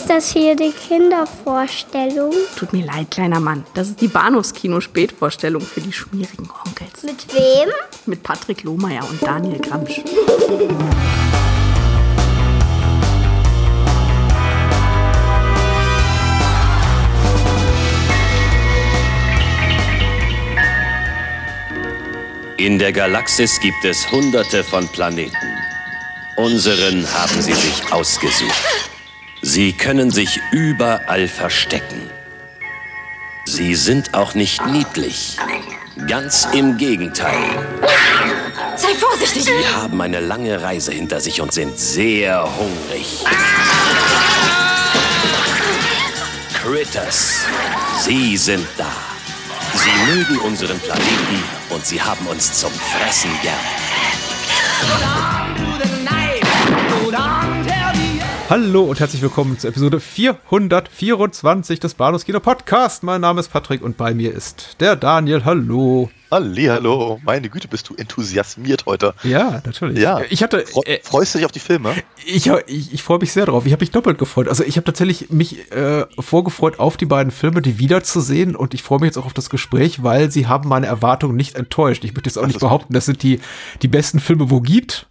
Ist das hier die Kindervorstellung? Tut mir leid, kleiner Mann. Das ist die Bahnhofskino-Spätvorstellung für die schmierigen Onkels. Mit wem? Mit Patrick Lohmeier und Daniel Gramsch. In der Galaxis gibt es hunderte von Planeten. Unseren haben sie sich ausgesucht. Sie können sich überall verstecken. Sie sind auch nicht niedlich. Ganz im Gegenteil. Sei vorsichtig! Sie haben eine lange Reise hinter sich und sind sehr hungrig. Critters, Sie sind da. Sie mögen unseren Planeten und sie haben uns zum Fressen gern. Hallo und herzlich willkommen zu Episode 424 des Bahnhofs Kino Podcast. Mein Name ist Patrick und bei mir ist der Daniel. Hallo. Hallihallo, meine Güte, bist du enthusiasmiert heute. Ja, natürlich. Ja. Ich hatte. Äh, freust du dich auf die Filme? ich ich, ich freue mich sehr drauf. Ich habe mich doppelt gefreut. Also ich habe tatsächlich mich äh, vorgefreut, auf die beiden Filme, die wiederzusehen. Und ich freue mich jetzt auch auf das Gespräch, weil sie haben meine Erwartungen nicht enttäuscht. Ich möchte jetzt auch nicht ist gut. behaupten, das sind die, die besten Filme, wo gibt.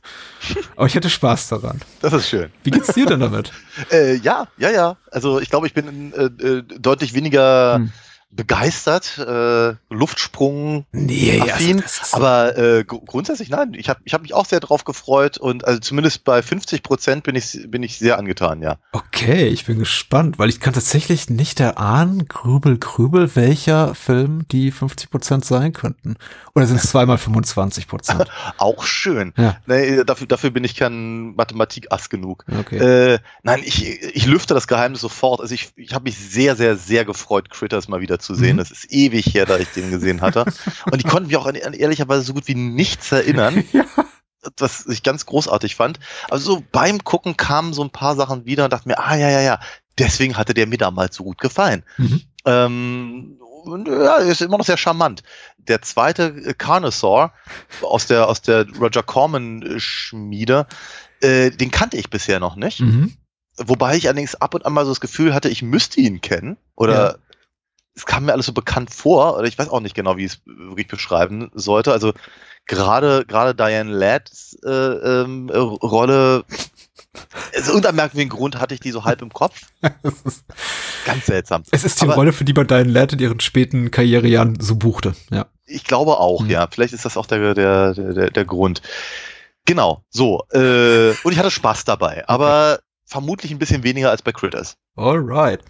Aber ich hatte Spaß daran. Das ist schön. Wie geht's dir denn damit? Äh, ja, ja, ja. Also ich glaube, ich bin äh, äh, deutlich weniger Hm. Begeistert, äh, Luftsprung Nee, affin, also das ist- aber äh, gr- grundsätzlich nein. Ich habe ich hab mich auch sehr drauf gefreut und also zumindest bei 50 Prozent bin ich bin ich sehr angetan, ja. Okay, ich bin gespannt, weil ich kann tatsächlich nicht erahnen, grübel, grübel, welcher Film die 50% sein könnten. Oder sind es zweimal 25%? Auch schön. Ja. Nee, dafür, dafür bin ich kein Mathematikass genug. Okay. Äh, nein, ich, ich lüfte das Geheimnis sofort. Also ich, ich habe mich sehr, sehr, sehr gefreut, Critters mal wieder zu sehen. Mhm. Das ist ewig her, da ich den gesehen hatte. Und ich konnte mich auch an, an ehrlicherweise so gut wie nichts erinnern. Ja. Was ich ganz großartig fand. Also so beim Gucken kamen so ein paar Sachen wieder und dachte mir, ah ja, ja, ja, deswegen hatte der mir damals so gut gefallen. Mhm. Ähm, und, ja, ist immer noch sehr charmant. Der zweite äh, Carnosaur aus der aus der Roger Corman äh, Schmiede, äh, den kannte ich bisher noch nicht. Mhm. Wobei ich allerdings ab und an mal so das Gefühl hatte, ich müsste ihn kennen. Oder. Es kam mir alles so bekannt vor. Oder ich weiß auch nicht genau, wie ich es wirklich beschreiben sollte. Also gerade gerade Diane Ladds äh, ähm, äh, Rolle. Aus irgendeinem merkwürdigen Grund hatte ich die so halb im Kopf. Ganz seltsam. Es ist die Aber- Rolle, für die man deinen Lad in ihren späten Karrierejahren so buchte. Ja. Ich glaube auch, Mhm. ja. Vielleicht ist das auch der, der, der, der, Grund. Genau, so. Äh, und ich hatte Spaß dabei, aber vermutlich ein bisschen weniger als bei Critters. Alright.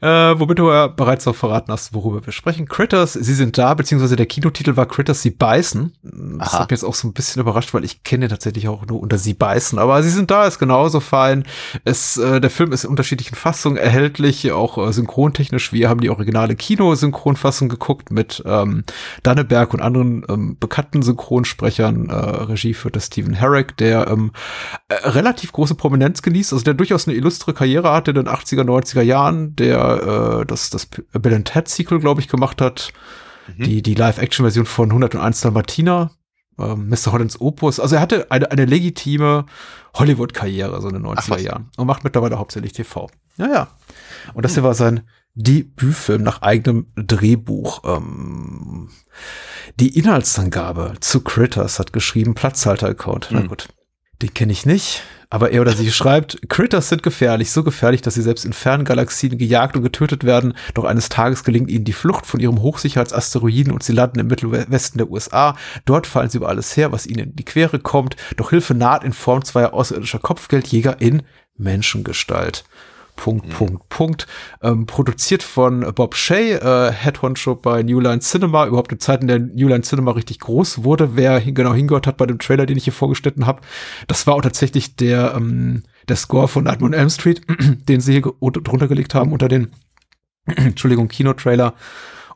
Äh, womit du ja bereits noch verraten hast, worüber wir sprechen. Critters, sie sind da, beziehungsweise der Kinotitel war Critters, sie beißen. Das Aha. hat mich jetzt auch so ein bisschen überrascht, weil ich kenne tatsächlich auch nur unter sie beißen. Aber sie sind da, ist genauso fein. Es, äh, der Film ist in unterschiedlichen Fassungen erhältlich, auch äh, synchrontechnisch. Wir haben die originale Kino-Synchronfassung geguckt mit ähm, Danneberg und anderen ähm, bekannten Synchronsprechern. Äh, Regie führte Stephen Herrick, der ähm, äh, relativ große Prominenz genießt, also der durchaus eine illustre Karriere hatte in den 80er, 90er Jahren, der äh, das, das Bill and Ted Sequel, glaube ich, gemacht hat. Mhm. Die, die Live-Action-Version von 101 Dalmatiner, ähm, Mr. Hollands Opus. Also er hatte eine, eine legitime Hollywood-Karriere, so in den Ach, 90er was. Jahren. Und macht mittlerweile hauptsächlich TV. Ja, ja. Und das hier war sein Debütfilm nach eigenem Drehbuch. Ähm, die Inhaltsangabe zu Critters hat geschrieben Platzhalter-Account. Na Hm. gut. Den kenne ich nicht, aber er oder sie schreibt, Critters sind gefährlich, so gefährlich, dass sie selbst in fernen Galaxien gejagt und getötet werden. Doch eines Tages gelingt ihnen die Flucht von ihrem Hochsicherheitsasteroiden und sie landen im Mittelwesten der USA. Dort fallen sie über alles her, was ihnen in die Quere kommt. Doch Hilfe naht in Form zweier außerirdischer Kopfgeldjäger in Menschengestalt. Punkt, Punkt, Punkt. Ähm, produziert von Bob Shea, äh, Head Honcho bei New Line Cinema, überhaupt in Zeiten der New Line Cinema richtig groß wurde. Wer hin, genau hingehört hat bei dem Trailer, den ich hier vorgestellt habe, das war auch tatsächlich der, ähm, der Score von Nightmare on Elm Street, den sie hier drunter gelegt haben unter den, Entschuldigung, Kinotrailer.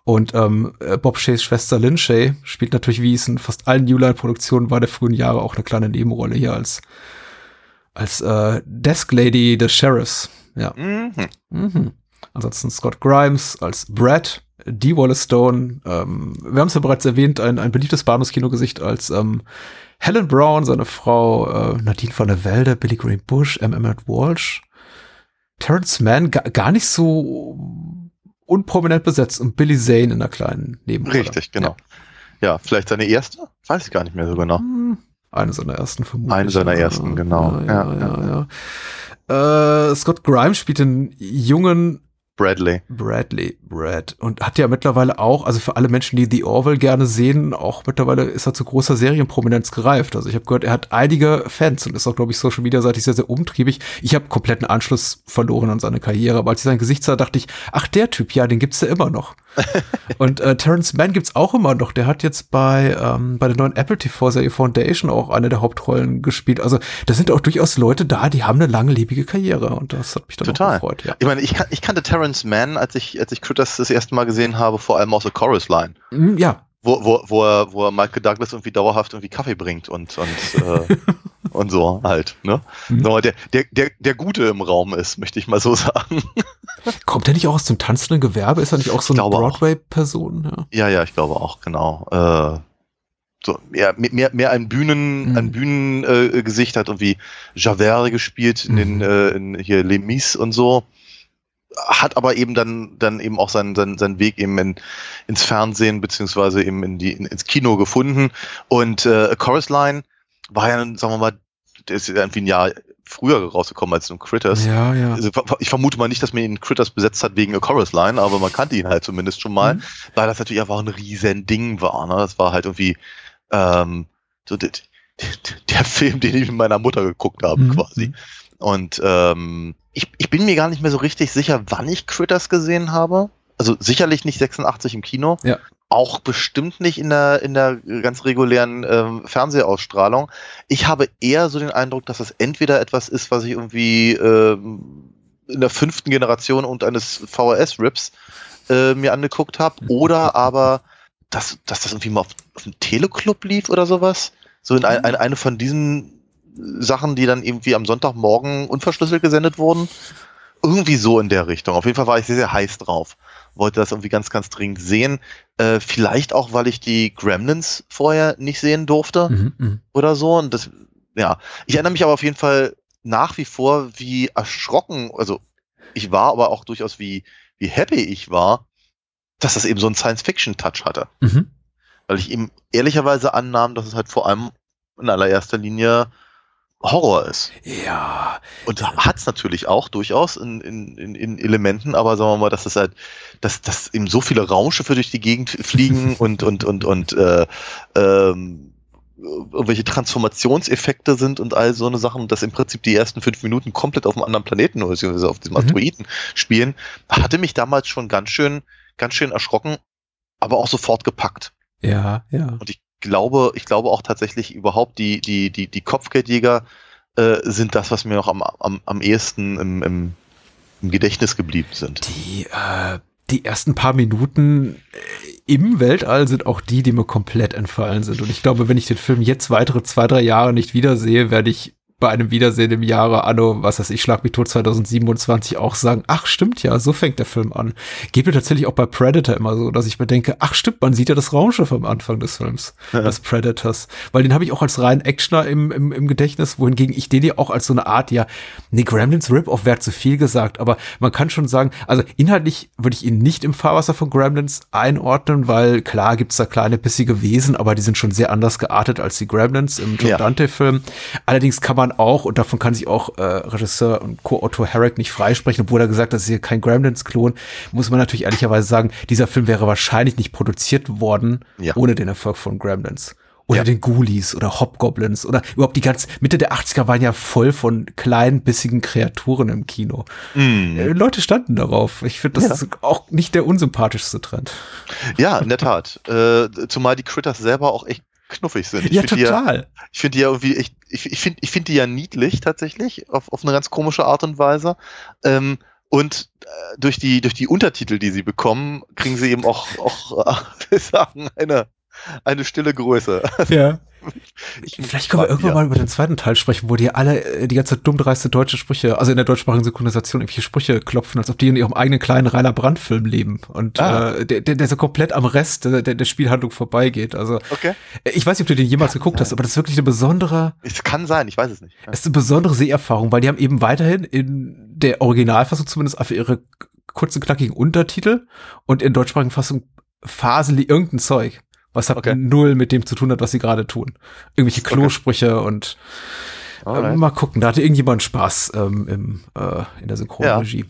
Und ähm, äh, Bob Shays Schwester Lynn Shay spielt natürlich, wie es in fast allen New Line-Produktionen war der frühen Jahre, auch eine kleine Nebenrolle hier als, als äh, Desk Lady des Sheriffs. Ja. Mhm. Mhm. Ansonsten Scott Grimes als Brad, D. Wallace Stone, ähm, wir haben es ja bereits erwähnt, ein, ein beliebtes Bahnhofskinogesicht als ähm, Helen Brown, seine Frau äh, Nadine van der Velde, Billy Green Bush, M. Emmett Walsh. Terrence Mann ga, gar nicht so unprominent besetzt und Billy Zane in einer kleinen Nebenrolle. Richtig, genau. Ja. vielleicht seine erste? Weiß ich gar nicht mehr so genau. Hm, Eine seiner ersten vermutlich. Eine seiner ersten, genau. Ja, ja, ja. ja. Äh, Scott Grimes spielt den jungen Bradley. Bradley, Brad. Und hat ja mittlerweile auch, also für alle Menschen, die The Orville gerne sehen, auch mittlerweile ist er zu großer Serienprominenz gereift. Also ich habe gehört, er hat einige Fans und ist auch, glaube ich, Social Media seitig sehr, sehr umtriebig. Ich habe kompletten Anschluss verloren an seine Karriere, aber als ich sein Gesicht sah, dachte ich, ach, der Typ, ja, den gibt's ja immer noch. und äh, Terrence Mann gibt's auch immer noch. Der hat jetzt bei, ähm, bei der neuen Apple TV-Serie Foundation auch eine der Hauptrollen gespielt. Also da sind auch durchaus Leute da, die haben eine langlebige Karriere und das hat mich dann Total. gefreut. Ja. Ich meine, ich, kan ich kannte Terrence Mann, als ich, als ich Critters das erste Mal gesehen habe, vor allem aus der Chorus Line. Mm, Ja, Wo, wo, wo, er, wo er Michael Douglas irgendwie dauerhaft irgendwie Kaffee bringt und, und, äh, und so halt, ne? Mhm. So, der, der, der, der Gute im Raum ist, möchte ich mal so sagen. Kommt er nicht auch aus dem tanzenden Gewerbe? Ist er nicht auch so eine. Broadway-Person? Ja. Ja, ja, ich glaube auch, genau. Äh, so, mehr, mehr, mehr ein Bühnen, Mhm. ein Bühnengesicht äh, Gesicht, hat irgendwie Javert gespielt in den, Mhm. äh, in hier Les Mis und so. Hat aber eben dann, dann eben auch seinen, seinen, seinen Weg eben in, ins Fernsehen beziehungsweise eben in die, in, ins Kino gefunden. Und äh, A Chorus Line war ja, sagen wir mal, der ist irgendwie ein Jahr früher rausgekommen als nun Critters. ja, ja. Also, ich vermute mal nicht, dass man ihn in Critters besetzt hat wegen A Chorus Line, aber man kannte ihn halt zumindest schon mal, Mhm. weil das natürlich einfach ein riesen Ding war. Ne? Das war halt irgendwie ähm, so der, der Film, den ich mit meiner Mutter geguckt habe, Mhm. quasi. Und ähm, ich, ich bin mir gar nicht mehr so richtig sicher, wann ich Critters gesehen habe. Also sicherlich nicht 86 im Kino. Ja. Auch bestimmt nicht in der, in der ganz regulären ähm, Fernsehausstrahlung. Ich habe eher so den Eindruck, dass es entweder etwas ist, was ich irgendwie ähm, in der fünften Generation und eines VHS-Rips äh, mir angeguckt habe, oder aber, dass, dass das irgendwie mal auf, auf dem Teleclub lief oder sowas. So in ein, eine von diesen Sachen, die dann irgendwie am Sonntagmorgen unverschlüsselt gesendet wurden. Irgendwie so in der Richtung. Auf jeden Fall war ich sehr, sehr heiß drauf. Wollte das irgendwie ganz, ganz dringend sehen. Äh, vielleicht auch, weil ich die Gremlins vorher nicht sehen durfte Mhm, mhm. oder so. Und das, ja. Ich erinnere mich aber auf jeden Fall nach wie vor, wie erschrocken, also ich war, aber auch durchaus wie, wie happy ich war, dass das eben so einen Science-Fiction-Touch hatte. Mhm. Weil ich ihm ehrlicherweise annahm, dass es halt vor allem in allererster Linie Horror ist. Ja, Und hat es natürlich auch durchaus in, in, in, Elementen, aber sagen wir mal, dass es halt, dass, dass eben so viele Raumschiffe durch die Gegend fliegen und, und, und, und äh, ähm, irgendwelche Transformationseffekte sind und all so eine Sachen, dass im Prinzip die ersten fünf Minuten komplett auf einem anderen Planeten oder beziehungsweise auf diesem Mhm. Asteroiden spielen, hatte mich damals schon ganz schön, ganz schön erschrocken, aber auch sofort gepackt ja, ja. Glaube, ich glaube auch tatsächlich überhaupt die, die, die, die Kopfgeldjäger äh, sind das, was mir noch am, am, am ehesten im, im, im Gedächtnis geblieben sind. Die, äh, die ersten paar Minuten äh, im Weltall sind auch die, die mir komplett entfallen sind. Und ich glaube, wenn ich den Film jetzt weitere zwei, drei Jahre nicht wiedersehe, werde ich bei einem Wiedersehen im Jahre Anno, was weiß ich, Schlag mich tot 2027 auch sagen, ach stimmt ja, so fängt der Film an. Geht mir tatsächlich auch bei Predator immer so, dass ich mir denke, ach stimmt, man sieht ja das Raumschiff am Anfang des Films, des Predators. Weil den habe ich auch als reinen Actioner im, im, im Gedächtnis, wohingegen ich den ja auch als so eine Art, ja, nee, Gremlins Rip-Off wäre zu viel gesagt, aber man kann schon sagen, also inhaltlich würde ich ihn nicht im Fahrwasser von Gremlins einordnen, weil klar gibt's da kleine bissige Wesen, aber die sind schon sehr anders geartet als die Gremlins im Joe Ja. Dante-Film. Allerdings kann man auch, und davon kann sich auch äh, Regisseur und Co-Autor Herrick nicht freisprechen, obwohl er gesagt hat, das ist hier kein Gremlins-Klon, muss man natürlich ehrlicherweise sagen, dieser Film wäre wahrscheinlich nicht produziert worden Ja. ohne den Erfolg von Gremlins. Oder Ja. den Ghoulies oder Hobgoblins oder überhaupt die ganze Mitte der 80er waren ja voll von kleinen, bissigen Kreaturen im Kino. Mm. Leute standen darauf. Ich finde, das Ja. ist auch nicht der unsympathischste Trend. Ja, in der Tat. Äh, zumal die Critters selber auch echt knuffig sind. Ich ja, find die total. Ich finde die ja irgendwie echt, ich, ich finde ich find die ja niedlich tatsächlich, auf, auf eine ganz komische Art und Weise. Ähm, und äh, durch die, durch die Untertitel, die sie bekommen, kriegen sie eben auch, auch äh, sagen, eine, Eine stille Größe. Ja. Ich Vielleicht können wir irgendwann ja. mal über den zweiten Teil sprechen, wo die alle äh, die ganze dummdreiste deutsche Sprüche, also in der deutschsprachigen Synchronisation irgendwelche Sprüche klopfen, als ob die in ihrem eigenen kleinen Rainer Brandt-Film leben und Ah. äh, der, der, der so komplett am Rest der, der, Spielhandlung vorbeigeht. Also Okay. äh, ich weiß nicht, ob du den jemals geguckt hast, aber das ist wirklich eine besondere, Es kann sein, ich weiß es nicht. es ist eine besondere Seherfahrung, weil die haben eben weiterhin in der Originalfassung zumindest einfach ihre kurzen, knackigen Untertitel und in deutschsprachigen Fassung faseln die irgendein Zeug, was halt Okay. null mit dem zu tun hat, was sie gerade tun. Irgendwelche Okay. Klosprüche und Alright. äh, mal gucken, da hatte irgendjemand Spaß ähm, im, äh, in der Synchronregie.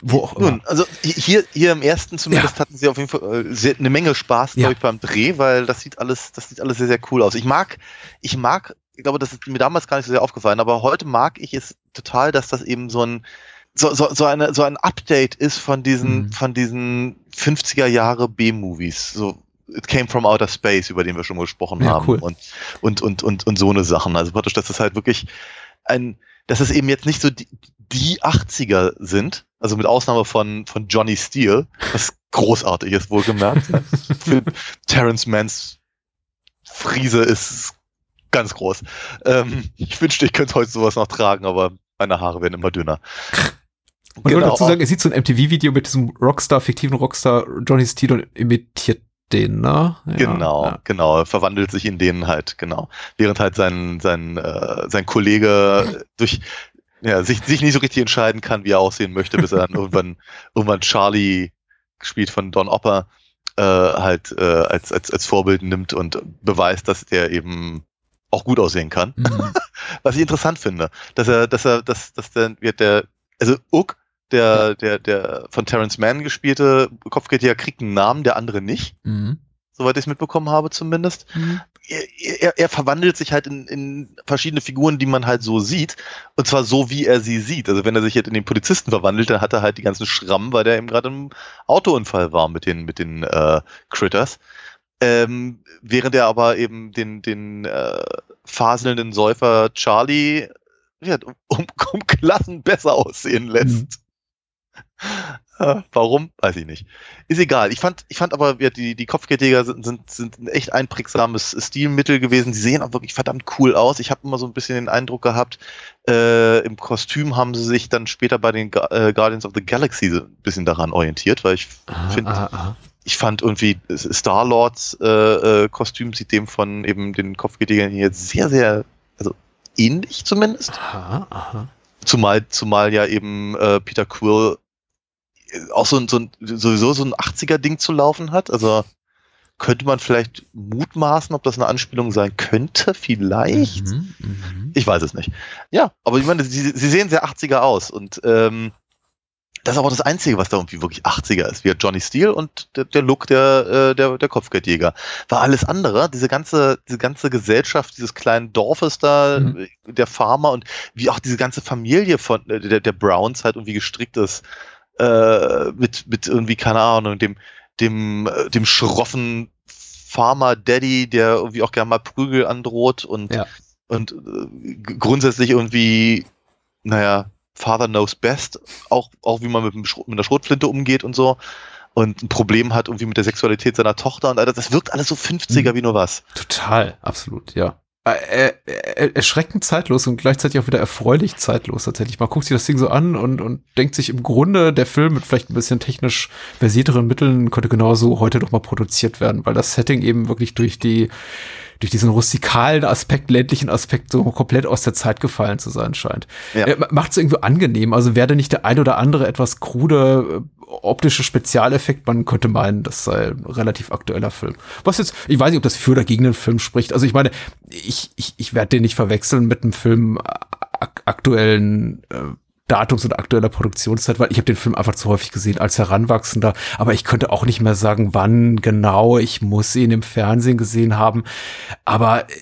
Wo auch immer. Nun, also hier, hier im ersten zumindest hatten sie auf jeden Fall äh, eine Menge Spaß, Ja. glaube ich, beim Dreh, weil das sieht alles, das sieht alles sehr, sehr cool aus. Ich mag, ich mag, ich glaube, das ist mir damals gar nicht so sehr aufgefallen, aber heute mag ich es total, dass das eben so ein, so, so, so, eine, so ein Update ist von diesen, Mhm. von diesen 50er Jahre B-Movies. So, It Came from Outer Space, über den wir schon mal gesprochen Ja, haben. cool. Und, und, und, und, und so eine Sachen. Also praktisch, dass das halt wirklich ein, dass es eben jetzt nicht so die, die 80er sind, also mit Ausnahme von, von Johnny Steele, was großartig ist, wohlgemerkt. Für Terrence Manns Friese ist ganz groß. Ähm, ich wünschte, ich könnte heute sowas noch tragen, aber meine Haare werden immer dünner. Man Genau. dazu sagen, er sieht so ein MTV-Video mit diesem Rockstar, fiktiven Rockstar Johnny Steele und imitiert den, ne? Ja, genau, Ja. genau. Er verwandelt sich in den halt, genau. Während halt sein, sein, äh, sein Kollege durch, ja, sich, sich nicht so richtig entscheiden kann, wie er aussehen möchte, bis er dann irgendwann, irgendwann Charlie, gespielt von Don Opper, äh, halt äh, als, als, als Vorbild nimmt und beweist, dass der eben auch gut aussehen kann. Mhm. Was ich interessant finde, dass er, dass er, dass, dass der, wird der, also Uck, der, der, der von Terrence Mann gespielte Kopfgeldjäger kriegt einen Namen, der andere nicht Mhm. soweit ich es mitbekommen habe zumindest. Mhm. Er, er, er verwandelt sich halt in, in verschiedene Figuren, die man halt so sieht. Und zwar so, wie er sie sieht. Also wenn er sich jetzt in den Polizisten verwandelt, dann hat er halt die ganzen Schrammen, weil der eben gerade im Autounfall war mit den, mit den äh, Critters. Ähm, während er aber eben den, den äh, faselnden Säufer Charlie ja, um, um Klassen besser aussehen lässt. Warum? Weiß ich nicht. Ist egal. Ich fand, ich fand aber, ja, die, die Kopfgeldjäger sind, sind, sind ein echt einprägsames Stilmittel gewesen. Die sehen auch wirklich verdammt cool aus. Ich habe immer so ein bisschen den Eindruck gehabt, äh, im Kostüm haben sie sich dann später bei den äh, Guardians of the Galaxy so ein bisschen daran orientiert, weil ich finde, ah, ah. ich fand irgendwie Star-Lords äh, äh, Kostüm sieht dem von eben den Kopfgeldjägern hier sehr, sehr, also ähnlich zumindest. Aha, aha. Zumal, zumal ja eben äh, Peter Quill auch so ein, so ein, sowieso so ein 80er-Ding zu laufen hat. Also könnte man vielleicht mutmaßen, ob das eine Anspielung sein könnte, vielleicht. Mhm, mhm. Ich weiß es nicht. Ja, aber ich meine, sie, sie sehen sehr 80er aus und ähm, das ist aber das Einzige, was da irgendwie wirklich 80er ist. Wie Johnny Steele und der, der Look der, äh, der, der Kopfgeldjäger. War alles andere, diese ganze, diese ganze Gesellschaft dieses kleinen Dorfes da, Mhm. der Farmer und wie auch diese ganze Familie von äh, der, der Browns halt irgendwie gestrickt ist. Äh, mit, mit irgendwie, keine Ahnung, dem, dem, äh, dem schroffen Farmer Daddy, der irgendwie auch gerne mal Prügel androht und, Ja. und äh, grundsätzlich irgendwie, naja, Father knows best, auch, auch wie man mit, mit der Schrotflinte umgeht und so. Und ein Problem hat irgendwie mit der Sexualität seiner Tochter und all das. Das wirkt alles so 50er Mhm. wie nur was. Total, absolut, ja. Äh, äh, erschreckend zeitlos und gleichzeitig auch wieder erfreulich zeitlos tatsächlich. Man guckt sich das Ding so an und, und denkt sich im Grunde, der Film mit vielleicht ein bisschen technisch versierteren Mitteln könnte genauso heute noch mal produziert werden, weil das Setting eben wirklich durch die durch diesen rustikalen Aspekt, ländlichen Aspekt so komplett aus der Zeit gefallen zu sein scheint. Ja. Äh, Macht es irgendwie angenehm. Also werde nicht der ein oder andere etwas krude äh, optische Spezialeffekt, man könnte meinen, das sei ein relativ aktueller Film. Was jetzt, ich weiß nicht, ob das für oder gegen den Film spricht. Also ich meine, ich, ich, ich werde den nicht verwechseln mit einem Film ak aktuellen äh, Datums und aktueller Produktionszeit, weil ich habe den Film einfach zu häufig gesehen als Heranwachsender. Aber ich könnte auch nicht mehr sagen, wann genau. Ich muss ihn im Fernsehen gesehen haben. Aber äh,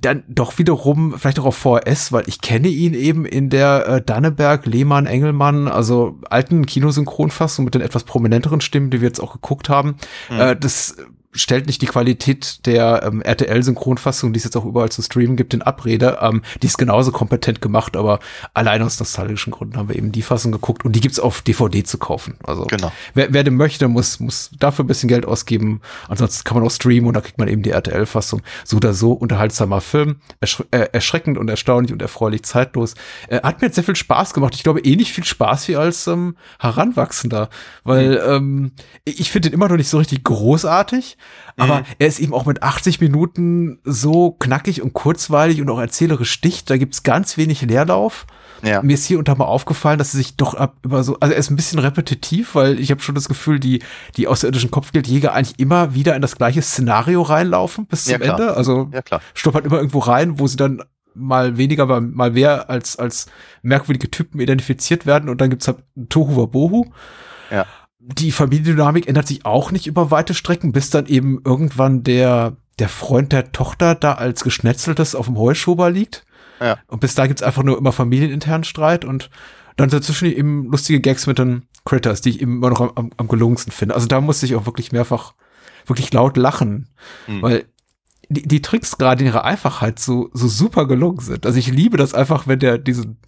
dann doch wiederum vielleicht auch auf VHS, weil ich kenne ihn eben in der äh, Danneberg, Lehmann, Engelmann, also alten Kinosynchronfassung mit den etwas prominenteren Stimmen, die wir jetzt auch geguckt haben. Mhm. Äh, das stellt nicht die Qualität der ähm, RTL-Synchronfassung, die es jetzt auch überall zu streamen gibt, in Abrede. Ähm, die ist genauso kompetent gemacht, aber allein aus nostalgischen Gründen haben wir eben die Fassung geguckt und die gibt's auf DVD zu kaufen. Also Genau. wer, wer denn möchte, muss, muss dafür ein bisschen Geld ausgeben. Ansonsten kann man auch streamen und da kriegt man eben die RTL-Fassung. So oder so unterhaltsamer Film, erschre äh, erschreckend und erstaunlich und erfreulich zeitlos. Äh, hat mir jetzt sehr viel Spaß gemacht. Ich glaube, ähnlich viel Spaß wie als ähm, Heranwachsender, weil ähm, ich finde ihn immer noch nicht so richtig großartig, aber Mhm. er ist eben auch mit 80 Minuten so knackig und kurzweilig und auch erzählerisch dicht. Da gibt's ganz wenig Leerlauf. Ja. Mir ist hier und da mal aufgefallen, dass er sich doch ab über so, also er ist ein bisschen repetitiv, weil ich habe schon das Gefühl, die die außerirdischen Kopfgeldjäger eigentlich immer wieder in das gleiche Szenario reinlaufen bis Ja, zum klar. Ende. Also Ja, klar. stoppert immer irgendwo rein, wo sie dann mal weniger, mal, mal mehr als als merkwürdige Typen identifiziert werden und dann gibt's halt Tohu Wabohu. Ja. Die Familiendynamik ändert sich auch nicht über weite Strecken, bis dann eben irgendwann der der Freund der Tochter da als geschnetzeltes auf dem Heuschober liegt. Ja. Und bis da gibt's einfach nur immer familieninternen Streit und dann dazwischen eben lustige Gags mit den Critters, die ich eben immer noch am, am, am gelungensten finde. Also da musste ich auch wirklich mehrfach wirklich laut lachen, Hm. weil die, die Tricks gerade in ihrer Einfachheit so, so super gelungen sind. Also ich liebe das einfach, wenn der diesen,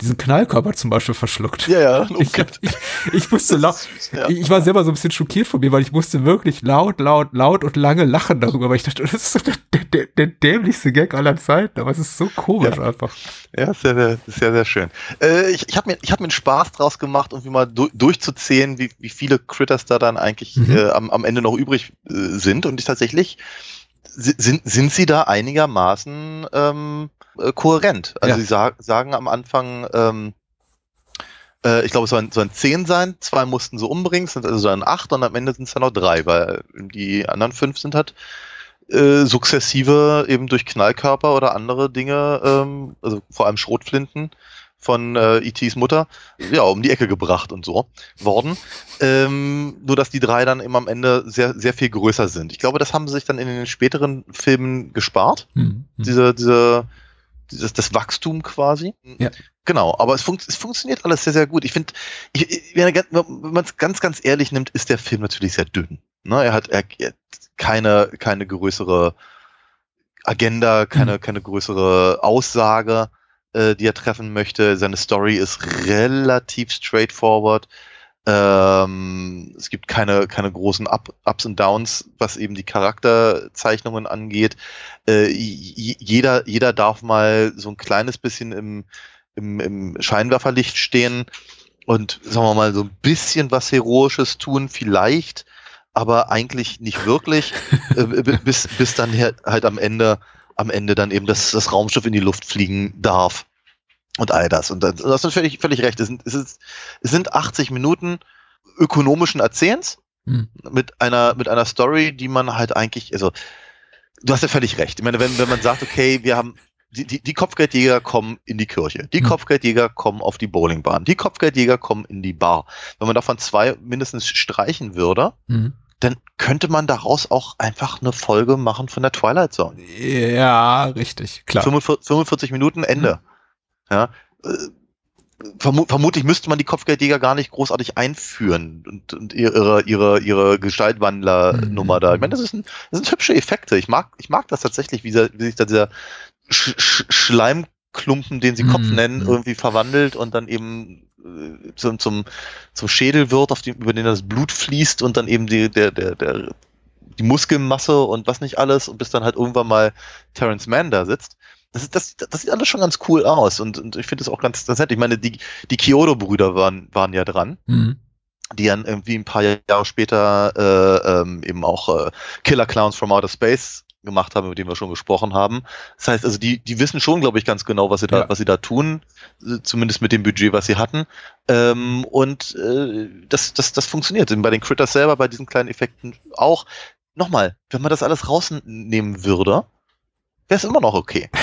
diesen Knallkörper zum Beispiel verschluckt. Ja, ja. Ich, ich, ich musste laut, Ja. ich war selber so ein bisschen schockiert von mir, weil ich musste wirklich laut, laut, laut und lange lachen darüber, weil ich dachte, das ist so der, der, der dämlichste Gag aller Zeiten, aber es ist so komisch Ja. einfach. Ja, sehr, sehr, sehr, sehr schön. Äh, ich ich habe mir, ich hab mir einen Spaß draus gemacht, irgendwie mal du, durchzuzählen, wie, wie viele Critters da dann eigentlich Mhm. äh, am, am Ende noch übrig äh, sind. Und ich tatsächlich si- sind, sind sie da einigermaßen ähm, äh, kohärent. Also Ja. sie sag, sagen am Anfang, ähm, äh, ich glaube, es sollen, sollen zehn sein, zwei mussten sie umbringen, es sind also dann acht und am Ende sind es dann noch drei, weil die anderen fünf sind halt äh, sukzessive eben durch Knallkörper oder andere Dinge, ähm, also vor allem Schrotflinten von äh, E.T.s Mutter, ja, um die Ecke gebracht und so worden. Ähm, nur dass die drei dann eben am Ende sehr, sehr viel größer sind. Ich glaube, das haben sie sich dann in den späteren Filmen gespart. Mhm. Diese, diese, dieses, das Wachstum quasi. Ja. Genau, aber es, funkt, es funktioniert alles sehr, sehr gut. Ich finde, wenn man es ganz, ganz ehrlich nimmt, ist der Film natürlich sehr dünn. Ne? Er hat er, er keine, keine größere Agenda, keine, keine größere Aussage, äh, die er treffen möchte. Seine Story ist relativ straightforward. Ähm, es gibt keine, keine großen Up, Ups und Downs, was eben die Charakterzeichnungen angeht. Äh, jeder, jeder darf mal so ein kleines bisschen im, im, im Scheinwerferlicht stehen und, sagen wir mal, so ein bisschen was Heroisches tun, vielleicht, aber eigentlich nicht wirklich, äh, bis, bis dann halt am Ende, am Ende dann eben das, das Raumschiff in die Luft fliegen darf und all das. Und das, du hast völlig, völlig recht. Es sind, es, ist, es sind 80 Minuten ökonomischen Erzählens Mhm. mit einer, mit einer Story, die man halt eigentlich, also, du hast ja völlig recht. Ich meine, wenn, wenn man sagt, okay, wir haben, die, die, die Kopfgeldjäger kommen in die Kirche, die Mhm. Kopfgeldjäger kommen auf die Bowlingbahn, die Kopfgeldjäger kommen in die Bar. Wenn man davon zwei mindestens streichen würde, Mhm. dann könnte man daraus auch einfach eine Folge machen von der Twilight Zone. Ja, richtig, klar. 45, 45 Minuten Ende. Ja. äh, Vermu vermutlich müsste man die Kopfgeldjäger gar nicht großartig einführen und, und ihre, ihre, ihre Gestaltwandler-Nummer Mhm. da. Ich meine, das, ist ein, das sind hübsche Effekte. Ich mag, ich mag das tatsächlich, wie, wie sich da dieser Sch Sch Schleimklumpen, den sie Kopf Mhm. nennen, irgendwie verwandelt und dann eben äh, zum, zum, zum Schädel wird, auf dem, über den das Blut fließt und dann eben die, der, der, der, die Muskelmasse und was nicht alles und bis dann halt irgendwann mal Terrence Mann da sitzt. Das, ist, das, das sieht alles schon ganz cool aus und, und ich finde es auch ganz, nett. Ich meine, die, die Kyoto-Brüder waren, waren ja dran, Mhm. die dann irgendwie ein paar Jahre später äh, ähm, eben auch äh, Killer Clowns from Outer Space gemacht haben, über den wir schon gesprochen haben. Das heißt, also die, die wissen schon, glaube ich, ganz genau, was sie da, Ja. was sie da tun, äh, zumindest mit dem Budget, was sie hatten. Ähm, und äh, das, das, das funktioniert. Und bei den Critters selber, bei diesen kleinen Effekten auch. Nochmal, wenn man das alles rausnehmen würde, wäre es immer noch okay.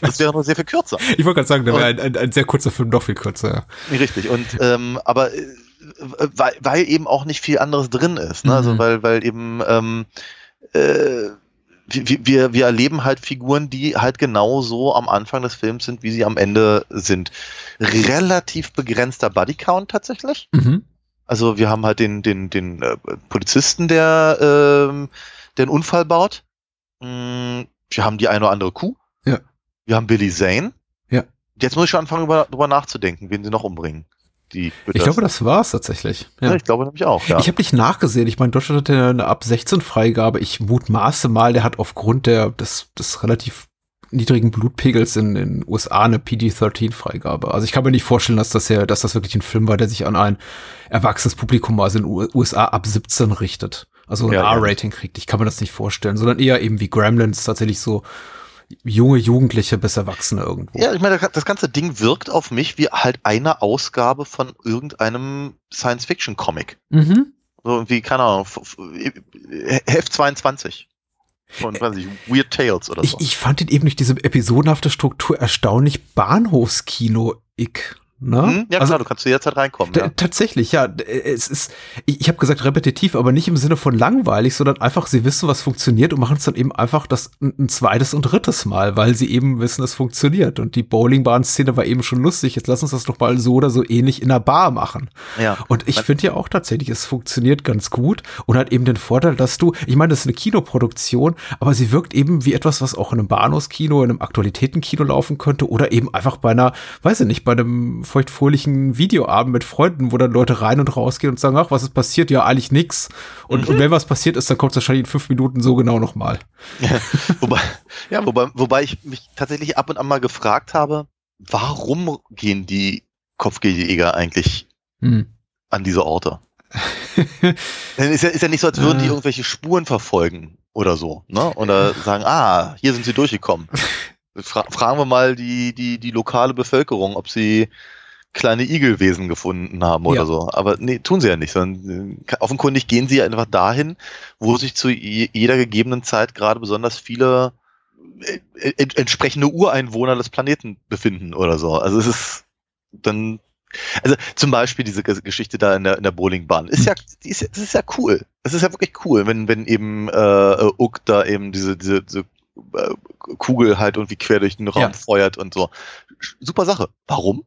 Das wäre nur sehr viel kürzer. Ich wollte gerade sagen, da wäre ein, ein, ein sehr kurzer Film doch viel kürzer. Richtig, und ähm, aber äh, weil, weil eben auch nicht viel anderes drin ist, ne? Also Mhm. weil, weil eben ähm, äh, wir, wir, erleben halt Figuren, die halt genau so am Anfang des Films sind, wie sie am Ende sind. Relativ begrenzter Bodycount tatsächlich. Mhm. Also wir haben halt den, den, den äh, Polizisten, der ähm, den Unfall baut. Mm, Wir haben die eine oder andere Kuh. Ja. Wir haben Billy Zane. Ja. Jetzt muss ich schon anfangen, über, darüber nachzudenken, wen sie noch umbringen. Die Ich glaube, das war's tatsächlich. ja. Ja. ich glaube nämlich auch, ja. Ich habe nicht nachgesehen. Ich meine, Deutschland hat ja eine ab 16 Freigabe. Ich mutmaße mal, der hat aufgrund der, des, des relativ niedrigen Blutpegels in den USA eine PD-13-Freigabe. Also ich kann mir nicht vorstellen, dass das ja, dass das wirklich ein Film war, der sich an ein erwachsenes Publikum, also in den USA ab 17 richtet. Also ein Ja. R-Rating kriegt. Ich kann mir das nicht vorstellen, sondern eher eben wie Gremlins tatsächlich so junge Jugendliche bis Erwachsene irgendwo. Ja, ich meine, das ganze Ding wirkt auf mich wie halt eine Ausgabe von irgendeinem Science-Fiction-Comic. Mhm. So wie, keine Ahnung, Heft 22. Von, weiß ich, Weird Tales oder Ich, so. ich fand ihn eben durch diese episodenhafte Struktur erstaunlich Bahnhofskino-ick. Ne? Hm? Ja, also, klar, du kannst zu jeder Zeit reinkommen. Ja. Tatsächlich, ja. D- Es ist, ich, ich habe gesagt repetitiv, aber nicht im Sinne von langweilig, sondern einfach, sie wissen, was funktioniert und machen es dann eben einfach das ein, zweites und drittes Mal, weil sie eben wissen, es funktioniert. Und die Bowlingbahn-Szene war eben schon lustig. Jetzt lass uns das doch mal so oder so ähnlich in einer Bar machen. ja. Und ich finde ja auch tatsächlich, es funktioniert ganz gut und hat eben den Vorteil, dass du, ich meine, das ist eine Kinoproduktion, aber sie wirkt eben wie etwas, was auch in einem Bahnhofskino, in einem Aktualitätenkino laufen könnte oder eben einfach bei einer, weiß ich nicht, bei einem feuchtfröhlichen Videoabend mit Freunden, wo dann Leute rein und rausgehen und sagen, ach, was ist passiert? Ja, eigentlich nix. Und, und wenn was passiert ist, dann kommt es wahrscheinlich in fünf Minuten so genau nochmal. wobei, ja, wobei, wobei ich mich tatsächlich ab und an mal gefragt habe, warum gehen die Kopfgeldjäger eigentlich Hm. an diese Orte? Denn ist ja, ist ja nicht so, als würden die Äh. irgendwelche Spuren verfolgen oder so, ne? Oder sagen, ah, hier sind sie durchgekommen. Fra fragen wir mal die, die, die lokale Bevölkerung, ob sie kleine Igelwesen gefunden haben oder Ja. so. Aber nee, tun sie ja nicht, sondern äh, offenkundig gehen sie ja einfach dahin, wo sich zu je- jeder gegebenen Zeit gerade besonders viele äh, entsprechende Ureinwohner des Planeten befinden oder so. Also es ist dann, also zum Beispiel diese Ge- Geschichte da in der, in der Bowlingbahn ist ja, die ist das ist ja cool. Es ist ja wirklich cool, wenn, wenn eben äh, Uck da eben diese, diese, diese Kugel halt irgendwie quer durch den Raum Ja. feuert und so. Super Sache. Warum?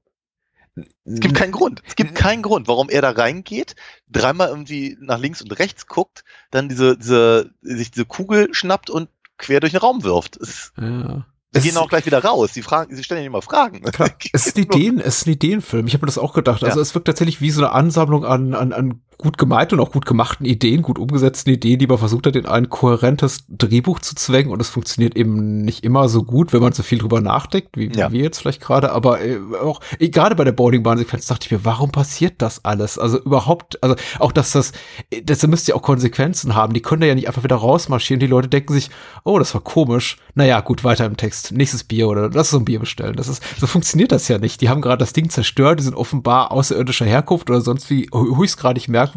Es gibt keinen Grund. Es gibt keinen Grund, warum er da reingeht, dreimal irgendwie nach links und rechts guckt, dann diese, diese, sich diese Kugel schnappt und quer durch den Raum wirft. Es, Ja. sie Es gehen auch gleich wieder raus. Sie fragen, sie stellen ja immer Fragen. Klar, es ist, ein Ideen, es ist ein Ideenfilm. Ich habe mir das auch gedacht. Also Ja. es wirkt tatsächlich wie so eine Ansammlung an, an, an gut gemeinten und auch gut gemachten Ideen, gut umgesetzten Ideen, die man versucht hat, in ein kohärentes Drehbuch zu zwängen. Und es funktioniert eben nicht immer so gut, wenn man so viel drüber nachdenkt, wie, Ja. wir jetzt vielleicht gerade. Aber äh, auch äh, gerade bei der Bowlingbahn-Sequenz dachte ich mir, warum passiert das alles? Also überhaupt, also auch, dass das, äh, das müsste ja auch Konsequenzen haben. Die können da ja nicht einfach wieder rausmarschieren. Die Leute denken sich, oh, das war komisch. Naja, gut, weiter im Text. Nächstes Bier oder lass uns ein Bier bestellen. Das ist, so funktioniert das ja nicht. Die haben gerade das Ding zerstört, die sind offenbar außerirdischer Herkunft oder sonst wie höchstgradig merkwürdig.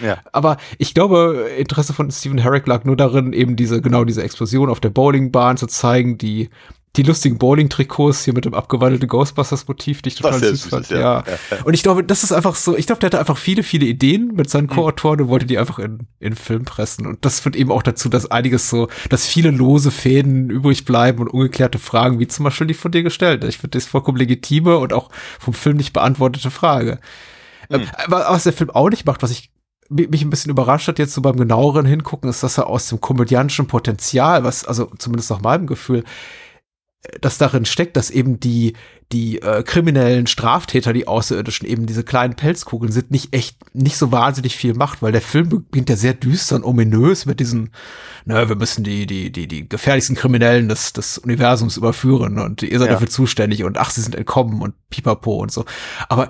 Ja. Aber ich glaube, Interesse von Stephen Herrick lag nur darin, eben diese, genau diese Explosion auf der Bowlingbahn zu zeigen, die, die lustigen Bowling-Trikots hier mit dem abgewandelten Ghostbusters-Motiv, die ich total süß süß fand. ja. Ja. Ja, ja. Und ich glaube, das ist einfach so, ich glaube, der hatte einfach viele, viele Ideen mit seinen Co-Autoren und wollte die einfach in, in Film pressen. Und das führt eben auch dazu, dass einiges so, dass viele lose Fäden übrig bleiben und ungeklärte Fragen, wie zum Beispiel die von dir gestellt. Ich finde das vollkommen legitime und auch vom Film nicht beantwortete Frage. Ähm, Aber was der Film auch nicht macht, was ich mi- mich ein bisschen überrascht hat jetzt so beim genaueren Hingucken, ist, dass er aus dem komödiantischen Potenzial, was also zumindest nach meinem Gefühl, äh, das darin steckt, dass eben die die äh, kriminellen Straftäter, die Außerirdischen, eben diese kleinen Pelzkugeln sind, nicht echt, nicht so wahnsinnig viel macht, weil der Film beginnt ja sehr düster und ominös mit diesen, na, wir müssen die, die, die, die gefährlichsten Kriminellen des, des Universums überführen und ihr seid Ja. dafür zuständig und ach, sie sind entkommen und pipapo und so. Aber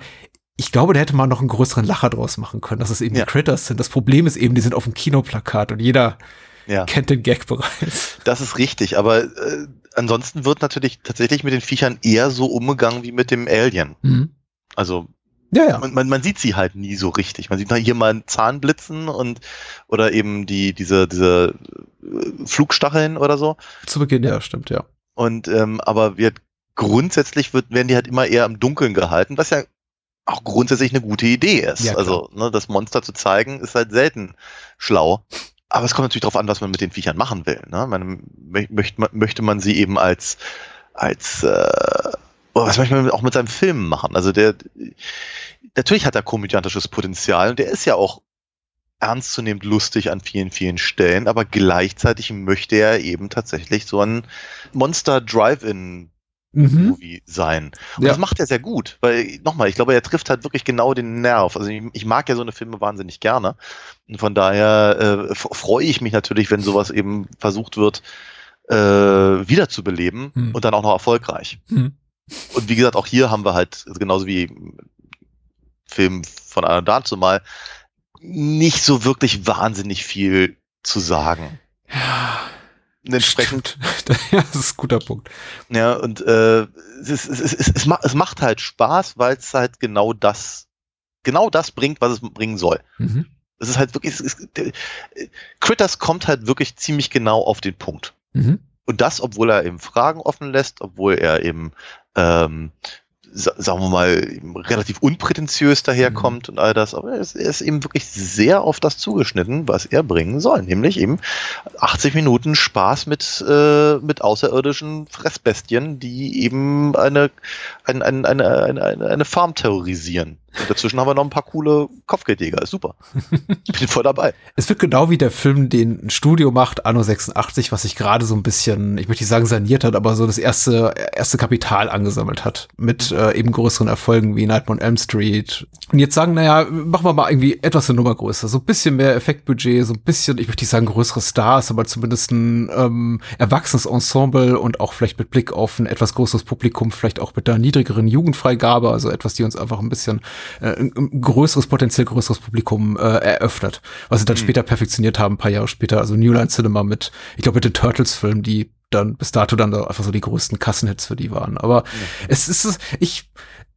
ich glaube, da hätte man noch einen größeren Lacher draus machen können, dass es eben Ja. die Critters sind. Das Problem ist eben, die sind auf dem Kinoplakat und jeder Ja. kennt den Gag bereits. Das ist richtig, aber äh, ansonsten wird natürlich tatsächlich mit den Viechern eher so umgegangen wie mit dem Alien. Mhm. Also Ja, ja. man, man, man sieht sie halt nie so richtig. Man sieht hier mal einen Zahn blitzen und oder eben die diese diese äh, Flugstacheln oder so. Zu Beginn, ja, stimmt, ja. Und ähm, aber wird grundsätzlich wird, werden die halt immer eher im Dunkeln gehalten, was ja auch grundsätzlich eine gute Idee ist. Ja, also ne, das Monster zu zeigen ist halt selten schlau. Aber es kommt natürlich darauf an, was man mit den Viechern machen will. Ne? Man, mö- möchte, man, möchte man sie eben als als äh, oder was manchmal auch mit seinem Film machen. Also der, natürlich hat er komödiantisches Potenzial und der ist ja auch ernstzunehmend lustig an vielen, vielen Stellen, aber gleichzeitig möchte er eben tatsächlich so ein Monster Drive-In Mhm. Movie sein. Und Ja. das macht er sehr gut, weil nochmal, ich glaube, er trifft halt wirklich genau den Nerv. Also ich, ich mag ja so eine Filme wahnsinnig gerne. Und von daher äh, freue ich mich natürlich, wenn sowas eben versucht wird, äh, wiederzubeleben Hm. und dann auch noch erfolgreich. Mhm. Und wie gesagt, auch hier haben wir halt, genauso wie Film von einer dazu mal, nicht so wirklich wahnsinnig viel zu sagen. Ja, Und entsprechend ja, das ist ein guter Punkt. Ja, und äh, es, ist, es, ist, es, es, es macht halt Spaß, weil es halt genau das, genau das bringt, was es bringen soll. Mhm. Es ist halt wirklich, es ist, der- Critters kommt halt wirklich ziemlich genau auf den Punkt. Mhm. Und das, obwohl er eben Fragen offen lässt, obwohl er eben, ähm, sagen wir mal, relativ unprätentiös daherkommt und all das, aber er ist, eben wirklich sehr auf das zugeschnitten, was er bringen soll, nämlich eben 80 Minuten Spaß mit, äh, mit außerirdischen Fressbestien, die eben eine, ein, ein, eine, eine, eine, eine Farm terrorisieren. Und dazwischen haben wir noch ein paar coole Kopfgeldjäger, ist super. Ich bin voll dabei. Es wird genau wie der Film, den ein Studio macht, Anno 86, was sich gerade so ein bisschen, ich möchte nicht sagen saniert hat, aber so das erste, erste Kapital angesammelt hat. Mit äh, eben größeren Erfolgen wie Nightmare on Elm Street. Und jetzt sagen, naja, machen wir mal irgendwie etwas eine Nummer größer. So ein bisschen mehr Effektbudget, so ein bisschen, ich möchte nicht sagen größere Stars, aber zumindest ein ähm, erwachsenes Ensemble und auch vielleicht mit Blick auf ein etwas größeres Publikum, vielleicht auch mit einer niedrigeren Jugendfreigabe, also etwas, die uns einfach ein bisschen äh, ein, größeres, potenziell größeres Publikum äh, eröffnet. Was sie dann später perfektioniert haben, ein paar Jahre später. Also New Line Cinema mit, ich glaube, mit den Turtles-Filmen, die dann bis dato dann einfach so die größten Kassenhits für die waren. Aber es ist, ich,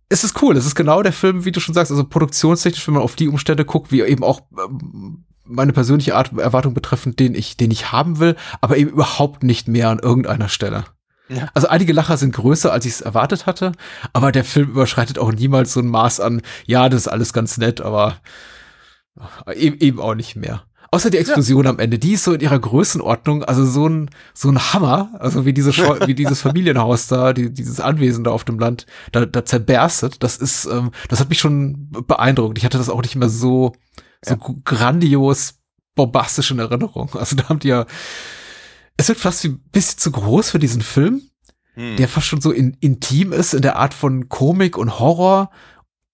es ist cool. Es ist genau der Film, wie du schon sagst, also produktionstechnisch, wenn man auf die Umstände guckt, wie eben auch ähm, meine persönliche Art Erwartung betreffend, den ich, den ich haben will, aber eben überhaupt nicht mehr an irgendeiner Stelle. Ja. Also einige Lacher sind größer, als ich es erwartet hatte, aber der Film überschreitet auch niemals so ein Maß an, ja, das ist alles ganz nett, aber eben, eben auch nicht mehr. Außer die Explosion am Ende, die ist so in ihrer Größenordnung, also so ein, so ein Hammer, also wie, diese wie dieses Familienhaus da, die, dieses Anwesen da auf dem Land, da, da zerberstet, das ist, ähm, das hat mich schon beeindruckt. Ich hatte das auch nicht mehr so, so grandios bombastisch in Erinnerung. Also da haben die ja, es wird fast wie ein bisschen zu groß für diesen Film, Hm. der fast schon so in, intim ist in der Art von Komik und Horror,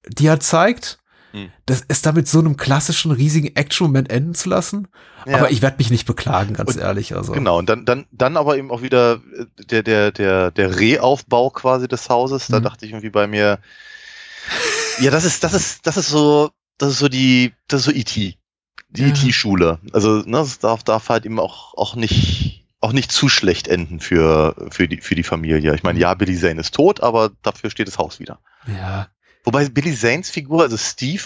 die er zeigt. Hm. Das ist damit so einem klassischen riesigen Action-Moment enden zu lassen. Ja. Aber ich werde mich nicht beklagen, ganz Und- ehrlich. Also. Genau, und dann, dann, dann aber eben auch wieder äh, der, der, der, der Rehaufbau quasi des Hauses. Da Mhm. dachte ich irgendwie bei mir, ja, das ist, das ist, das ist so, das ist so die, das ist so E.T. Die Ja. E.T.-Schule. Also, ne, das darf, darf halt eben auch, auch nicht, auch nicht zu schlecht enden für, für die, für die Familie. Ich meine, ja, Billy Zane ist tot, aber dafür steht das Haus wieder. Ja. Wobei Billy Zanes Figur, also Steve,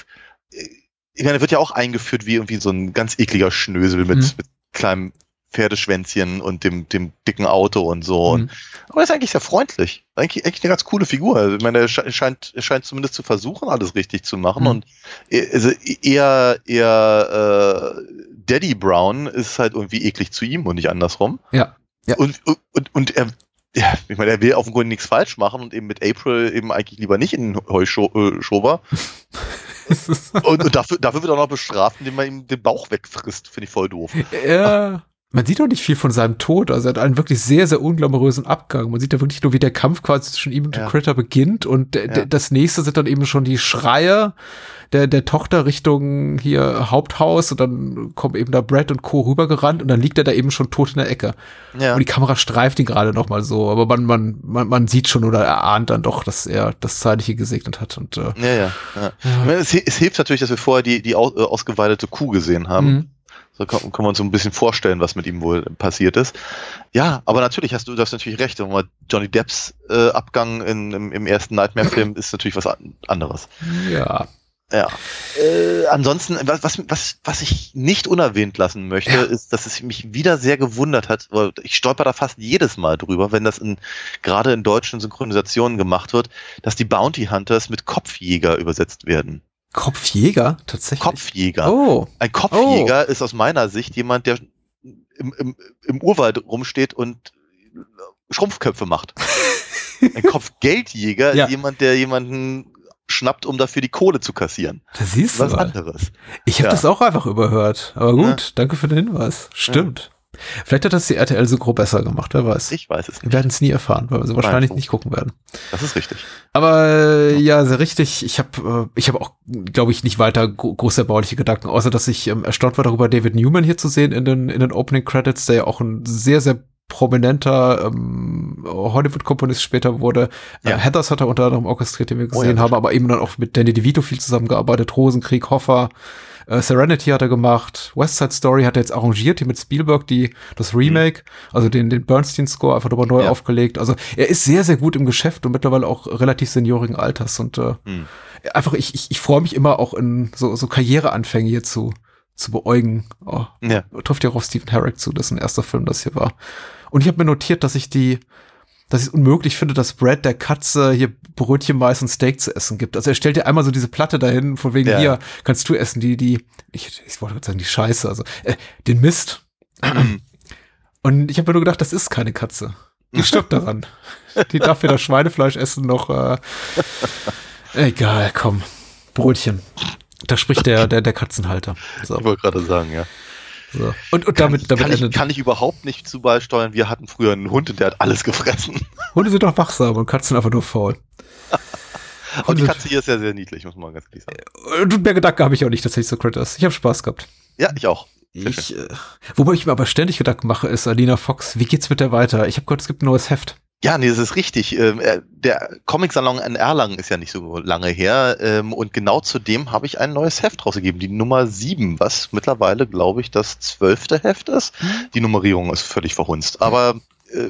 äh, ich meine, er wird ja auch eingeführt wie irgendwie so ein ganz ekliger Schnösel mit, Mhm. mit kleinem Pferdeschwänzchen und dem, dem dicken Auto und so. Mhm. aber er ist eigentlich sehr freundlich. Eigentlich, eigentlich eine ganz coole Figur. Also, ich meine, er sche- scheint, er scheint zumindest zu versuchen, alles richtig zu machen. Mhm. Und er- also eher, eher äh, Daddy Brown ist halt irgendwie eklig zu ihm und nicht andersrum. Ja. Ja. Und, und, und er, ja, ich meine, er will auf dem Grunde nichts falsch machen und eben mit April eben eigentlich lieber nicht in den Heuschober. Und, und dafür, dafür wird er auch noch bestraft, indem man ihm den Bauch wegfrisst. Finde ich voll doof. Ja. Man sieht auch nicht viel von seinem Tod. Also er hat einen wirklich sehr, sehr unglamourösen Abgang. Man sieht ja wirklich nur, wie der Kampf quasi zwischen ihm und dem Ja. Critter beginnt. Und Ja. das nächste sind dann eben schon die Schreie der, der Tochter Richtung hier Haupthaus. Und dann kommen eben da Brad und Co. rübergerannt. Und dann liegt er da eben schon tot in der Ecke. Ja. Und die Kamera streift ihn gerade noch mal so. Aber man, man, man, man sieht schon oder erahnt dann doch, dass er das Zeitliche gesegnet hat. Und äh, Ja, ja. ja. Es, es hilft natürlich, dass wir vorher die, die aus, äh, ausgeweidete Kuh gesehen haben. mhm. So kann, kann man uns so ein bisschen vorstellen, was mit ihm wohl passiert ist. Ja, aber natürlich hast du das natürlich recht. Johnny Depps äh, Abgang in, im, im ersten Nightmare-Film ist natürlich was an- anderes. ja. Ja. Äh, ansonsten, was, was, was, was ich nicht unerwähnt lassen möchte, ist, dass es mich wieder sehr gewundert hat, weil ich stolper da fast jedes Mal drüber, wenn das in, gerade in deutschen Synchronisationen gemacht wird, dass die Bounty Hunters mit Kopfjäger übersetzt werden. Kopfjäger, tatsächlich. Kopfjäger. Oh. Ein Kopfjäger ist aus meiner Sicht jemand, der im, im, im Urwald rumsteht und Schrumpfköpfe macht. Ein Kopfgeldjäger Ja. ist jemand, der jemanden schnappt, um dafür die Kohle zu kassieren. Da siehst du Was mal. anderes. Ich habe Ja. das auch einfach überhört. Aber gut, danke für den Hinweis. Stimmt. Vielleicht hat das die RTL Synchro besser gemacht, wer weiß. Ich weiß es Wir nicht. werden es nie erfahren, weil wir sie wahrscheinlich nicht gucken werden. Das ist richtig. Aber äh, ja, sehr richtig. Ich habe äh, ich habe auch, glaube ich, nicht weiter gro groß erbauliche Gedanken, außer dass ich ähm, erstaunt war darüber, David Newman hier zu sehen in den, in den Opening Credits, der ja auch ein sehr, sehr prominenter ähm, Hollywood-Komponist später wurde. Ja. Äh, Heathers hat er unter anderem orchestriert, den wir Oh ja, gesehen haben, aber eben dann auch mit Danny DeVito viel zusammengearbeitet, Rosenkrieg, Hoffer, äh, Serenity hat er gemacht, West Side Story hat er jetzt arrangiert, hier mit Spielberg, die, das Remake, also den, den Bernstein-Score einfach nochmal neu Mhm. Ja. aufgelegt. Also er ist sehr, sehr gut im Geschäft und mittlerweile auch relativ seniorigen Alters und äh, Hm. einfach, ich, ich, ich freue mich immer auch in so, so Karriereanfänge hier zu, zu beäugen. Oh, Ja. trifft ja auch auf Stephen Herrick zu, dessen erster Film das hier war. Und ich habe mir notiert, dass ich die, dass ich es unmöglich finde, dass Brad der Katze hier Brötchen, Mais und Steak zu essen gibt. Also er stellt dir einmal so diese Platte dahin, von wegen Ja. hier kannst du essen, die, die, ich, ich wollte gerade sagen, die Scheiße, also äh, den Mist. Und ich habe mir nur gedacht, das ist keine Katze. Die stirbt daran. Die darf weder Schweinefleisch essen noch. Äh, egal, komm. Brötchen. Da spricht der, der, der Katzenhalter. So, Ich wollte gerade sagen, ja. So. Und, und damit, damit kann, ich, endet. kann ich überhaupt nicht zu beisteuern. Wir hatten früher einen Hund und der hat alles gefressen. Hunde sind doch wachsam und Katzen einfach nur faul. Und die Katze hier ist ja sehr niedlich, muss man ganz ehrlich sagen. Und mehr Gedanken habe ich auch nicht tatsächlich zu Critters. Ich habe Spaß gehabt. Ja, ich auch. Ich, äh, wobei ich mir aber ständig Gedanken mache, ist Alina Fox, wie geht's mit der weiter? Ich habe gehört, es gibt ein neues Heft. Ja, nee, das ist richtig. Ähm, äh, der Comic-Salon in Erlangen ist ja nicht so lange her. Ähm, und genau zu dem habe ich ein neues Heft rausgegeben, die Nummer 7, was mittlerweile, glaube ich, das zwölfte Heft ist. Die Nummerierung ist völlig verhunzt. Aber äh,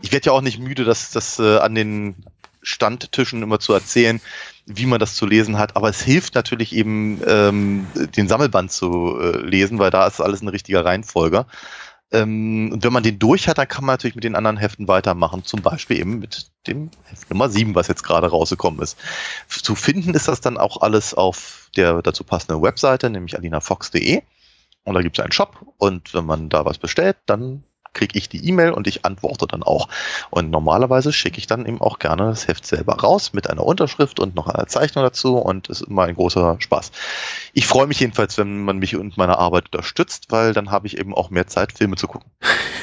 ich werde ja auch nicht müde, das, das äh, an den Standtischen immer zu erzählen, wie man das zu lesen hat. Aber es hilft natürlich eben, ähm, den Sammelband zu lesen, weil da ist alles in richtiger Reihenfolge. Ähm, und wenn man den durch hat, dann kann man natürlich mit den anderen Heften weitermachen. Zum Beispiel eben mit dem Heft Nummer 7, was jetzt gerade rausgekommen ist. Zu finden ist das dann auch alles auf der dazu passenden Webseite, nämlich alinafox.de. Und da gibt es einen Shop. Und wenn man da was bestellt, dann kriege ich die E-Mail und ich antworte dann auch. Und normalerweise schicke ich dann eben auch gerne das Heft selber raus mit einer Unterschrift und noch einer Zeichnung dazu und es ist immer ein großer Spaß. Ich freue mich jedenfalls, wenn man mich und meine Arbeit unterstützt, weil dann habe ich eben auch mehr Zeit, Filme zu gucken.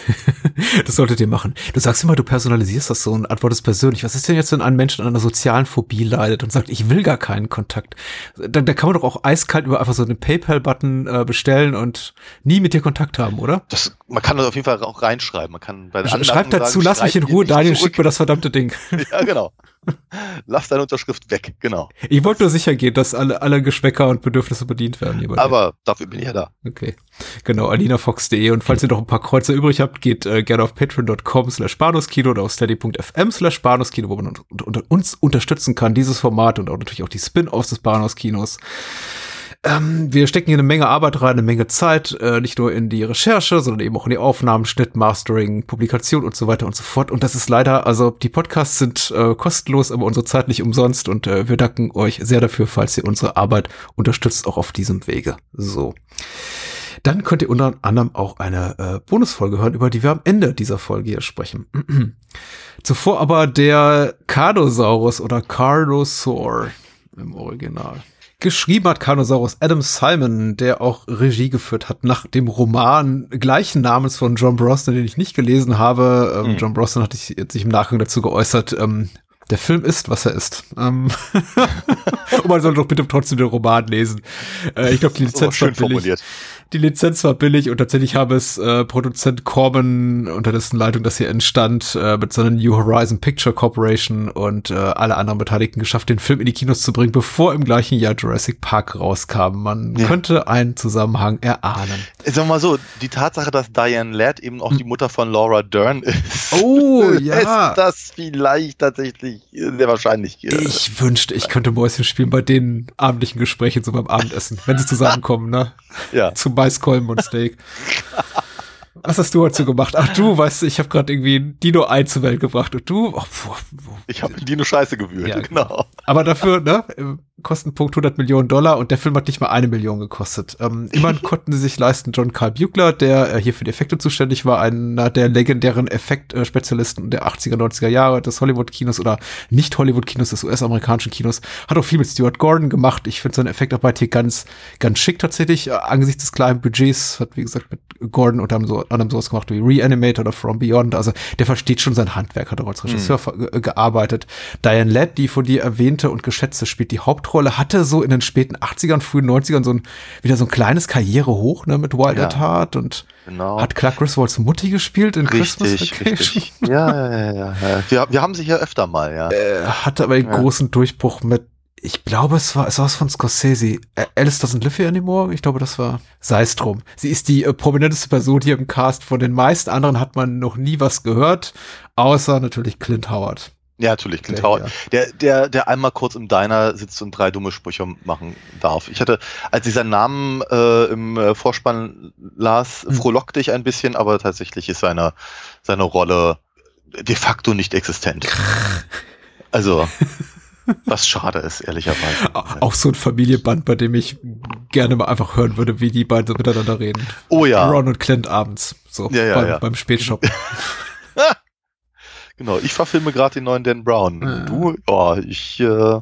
Das solltet ihr machen. Du sagst immer, du personalisierst das so und antwortest persönlich. Was ist denn jetzt, wenn ein Mensch an einer sozialen Phobie leidet und sagt, ich will gar keinen Kontakt? Da, da kann man doch auch eiskalt über einfach so einen PayPal-Button äh, bestellen und nie mit dir Kontakt haben, oder? Das, man kann das auf jeden Fall auch reinschreiben. Man kann bei Sch Anmerkungen Schreib dazu, sagen, lass mich in Ruhe, Daniel, zurück. schick mir das verdammte Ding. Ja, genau. Lass deine Unterschrift weg, genau. Ich wollte nur sicher gehen, dass alle, alle Geschmäcker und Bedürfnisse bedient werden. bei dir. Aber dafür bin ich ja da. Okay. Genau, alinafox.de. Und falls ihr noch ein paar Kreuzer übrig habt, geht äh, gerne auf patreon.com slash banuskino oder auf steady.fm slash banuskino, wo man un unter uns unterstützen kann, dieses Format und auch natürlich auch die Spin-offs des Banuskinos. Ähm, wir stecken hier eine Menge Arbeit rein, eine Menge Zeit, äh, nicht nur in die Recherche, sondern eben auch in die Aufnahmen, Schnitt, Mastering, Publikation und so weiter und so fort. Und das ist leider, also die Podcasts sind äh, kostenlos, aber unsere Zeit nicht umsonst und äh, wir danken euch sehr dafür, falls ihr unsere Arbeit unterstützt, auch auf diesem Wege. So. Dann könnt ihr unter anderem auch eine äh, Bonusfolge hören, über die wir am Ende dieser Folge hier sprechen. Zuvor aber der Cardosaurus oder Cardosaur im Original. Geschrieben hat Carnosaurus Adam Simon, der auch Regie geführt hat nach dem Roman gleichen Namens von John Brosnan, den ich nicht gelesen habe. Ähm, Hm. John Brosnan hat sich sich im Nachgang dazu geäußert, ähm, der Film ist, was er ist. Ähm Und man soll doch bitte trotzdem den Roman lesen. Äh, ich glaube, die Lizenz war billig. formuliert. Die Lizenz war billig und tatsächlich habe es äh, Produzent Corbin, unter dessen Leitung das hier entstand, äh, mit seiner New Horizon Picture Corporation und äh, alle anderen Beteiligten geschafft, den Film in die Kinos zu bringen, bevor im gleichen Jahr Jurassic Park rauskam. Man Ja. könnte einen Zusammenhang erahnen. Sagen wir mal so, die Tatsache, dass Diane Ladd eben auch die Mutter von Laura Dern ist, Oh, ist das vielleicht tatsächlich sehr wahrscheinlich. Ich wünschte, ich könnte Mäuschen spielen bei den abendlichen Gesprächen so beim Abendessen, wenn sie zusammenkommen, ne? ja. Zum Maiskolben und Steak. Was hast du dazu gemacht? Ach du, weißt du, ich habe gerade irgendwie Dino 1 zur Welt gebracht und du, oh, pf, Ich habe Dino Scheiße gewühlt, Ja, genau. aber dafür, ne, Kostenpunkt 100 Millionen Dollar und der Film hat nicht mal eine Million gekostet. Ähm, immerhin konnten sie sich leisten, John Carl Bugler, der äh, hier für die Effekte zuständig war, einer der legendären Effektspezialisten der 80er, 90er Jahre des Hollywood-Kinos oder nicht Hollywood-Kinos, des US-amerikanischen Kinos, hat auch viel mit Stuart Gordon gemacht. Ich finde seine Effektarbeit hier ganz, ganz schick tatsächlich, äh, angesichts des kleinen Budgets, hat wie gesagt mit Gordon unter anderem, so, anderem sowas gemacht wie Reanimator oder From Beyond. Also der versteht schon sein Handwerk, hat auch als Regisseur ver- ge- gearbeitet. Diane Ladd, die von dir erwähnte und geschätzte, spielt die Hauptrolle, hatte so in den späten 80ern, frühen 90ern so ein, wieder so ein kleines Karrierehoch, ne, mit Wild Ja. at Heart und Genau. hat Clark Griswolds Mutti gespielt in Christmas richtig, Vacation. richtig. Ja, ja, ja, ja. ja. Wir, wir haben sie hier öfter mal, ja. Äh, hatte aber den Ja. großen Durchbruch mit, ich glaube, es war, es war was von Scorsese. Alice doesn't live here anymore. Ich glaube, das war, sei es drum. Sie ist die äh, prominenteste Person hier im Cast. Von den meisten anderen hat man noch nie was gehört, außer natürlich Clint Howard. Ja, natürlich, Clint Der Howard. Der, der, der einmal kurz im Diner sitzt und drei dumme Sprüche machen darf. Ich hatte, als ich seinen Namen äh, im äh, Vorspann las, Hm. frohlockte ich ein bisschen, aber tatsächlich ist seine, seine Rolle de facto nicht existent. Also, was schade ist, ehrlicherweise. Au- Auch so ein Familienband, bei dem ich gerne mal einfach hören würde, wie die beiden so miteinander reden. Oh ja, Ron und Clint abends, so Ja, ja, beim, ja. beim Spätshoppen. genau. Ich verfilme gerade den neuen Dan Brown. Ja. Du, ja, ich, äh,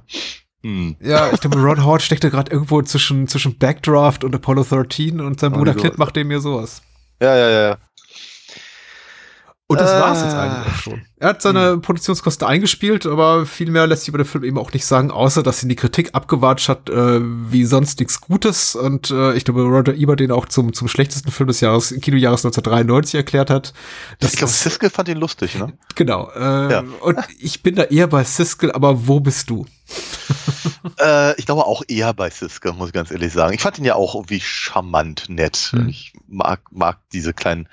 hm. Ja, ich glaube, Ron Howard steckte gerade irgendwo zwischen, zwischen Backdraft und Apollo 13 und sein Oh, Bruder. Clint macht dem mir sowas. Ja, ja, ja. Und das Äh. war's jetzt eigentlich auch schon. Er hat seine Produktionskosten eingespielt, aber viel mehr lässt sich über den Film eben auch nicht sagen, außer dass ihn die Kritik abgewatscht hat, äh, wie sonst nichts Gutes. Und äh, ich glaube, Roger Ebert den auch zum, zum schlechtesten Film des Jahres, Kinojahres 1993 erklärt hat. Ich glaube, Siskel fand ihn lustig, ne? Genau. Äh, Ja. Und ich bin da eher bei Siskel, aber wo bist du? Äh, ich glaube auch eher bei Siske, muss ich ganz ehrlich sagen. Ich fand ihn ja auch irgendwie charmant nett. Hm. Ich mag, mag diese kleinen,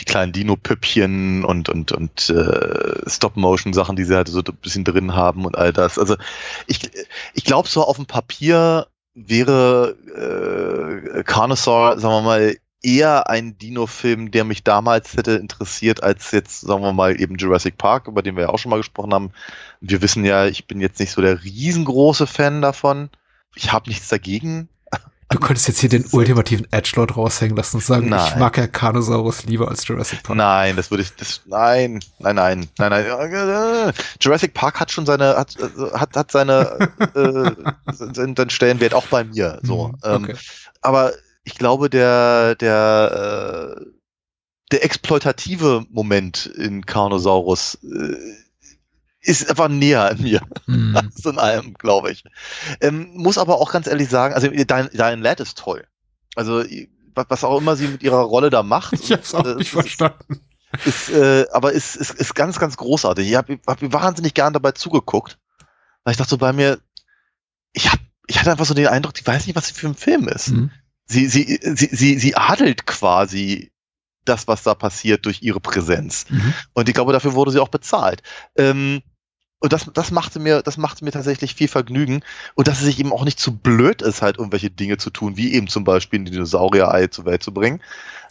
die kleinen Dino-Püppchen und, und, und äh, Stop-Motion-Sachen, die sie halt so ein bisschen drin haben und all das. Also ich, ich glaube, so auf dem Papier wäre äh, Carnosaur, sagen wir mal, eher ein Dino-Film, der mich damals hätte interessiert, als jetzt, sagen wir mal, eben Jurassic Park, über den wir ja auch schon mal gesprochen haben. Wir wissen ja, ich bin jetzt nicht so der riesengroße Fan davon. Ich habe nichts dagegen. Du könntest jetzt hier den ultimativen Edgelord raushängen lassen und sagen, ich Nein. mag ja Carnosaurus lieber als Jurassic Park. Nein, das würde ich, das, nein, nein, nein, nein, nein. Jurassic Park hat schon seine, hat, hat, hat seine, äh, seinen Stellenwert auch bei mir. So. Mhm, Ähm, okay. aber ich glaube, der, der, äh, der exploitative Moment in Carnosaurus äh, ist einfach näher an mir. Mhm. Alles in allem, glaube ich. Ähm, muss aber auch ganz ehrlich sagen, also Dein, Dein Lad ist toll. Also was auch immer sie mit ihrer Rolle da macht. Ich hab's auch äh, nicht ist- verstanden. ist, äh, aber ist, ist, ist ganz, ganz großartig. Ich habe hab wahnsinnig gern dabei zugeguckt, weil ich dachte so bei mir, ich hab, ich hatte einfach so den Eindruck, die weiß nicht, was sie für ein Film ist. Mhm. Sie, sie, sie, sie, sie adelt quasi das, was da passiert, durch ihre Präsenz. Mhm. Und ich glaube, dafür wurde sie auch bezahlt. Ähm, und das, das machte mir, das machte mir tatsächlich viel Vergnügen. Und dass es sich eben auch nicht zu blöd ist, halt irgendwelche Dinge zu tun, wie eben zum Beispiel ein Dinosaurier-Ei zur Welt zu bringen.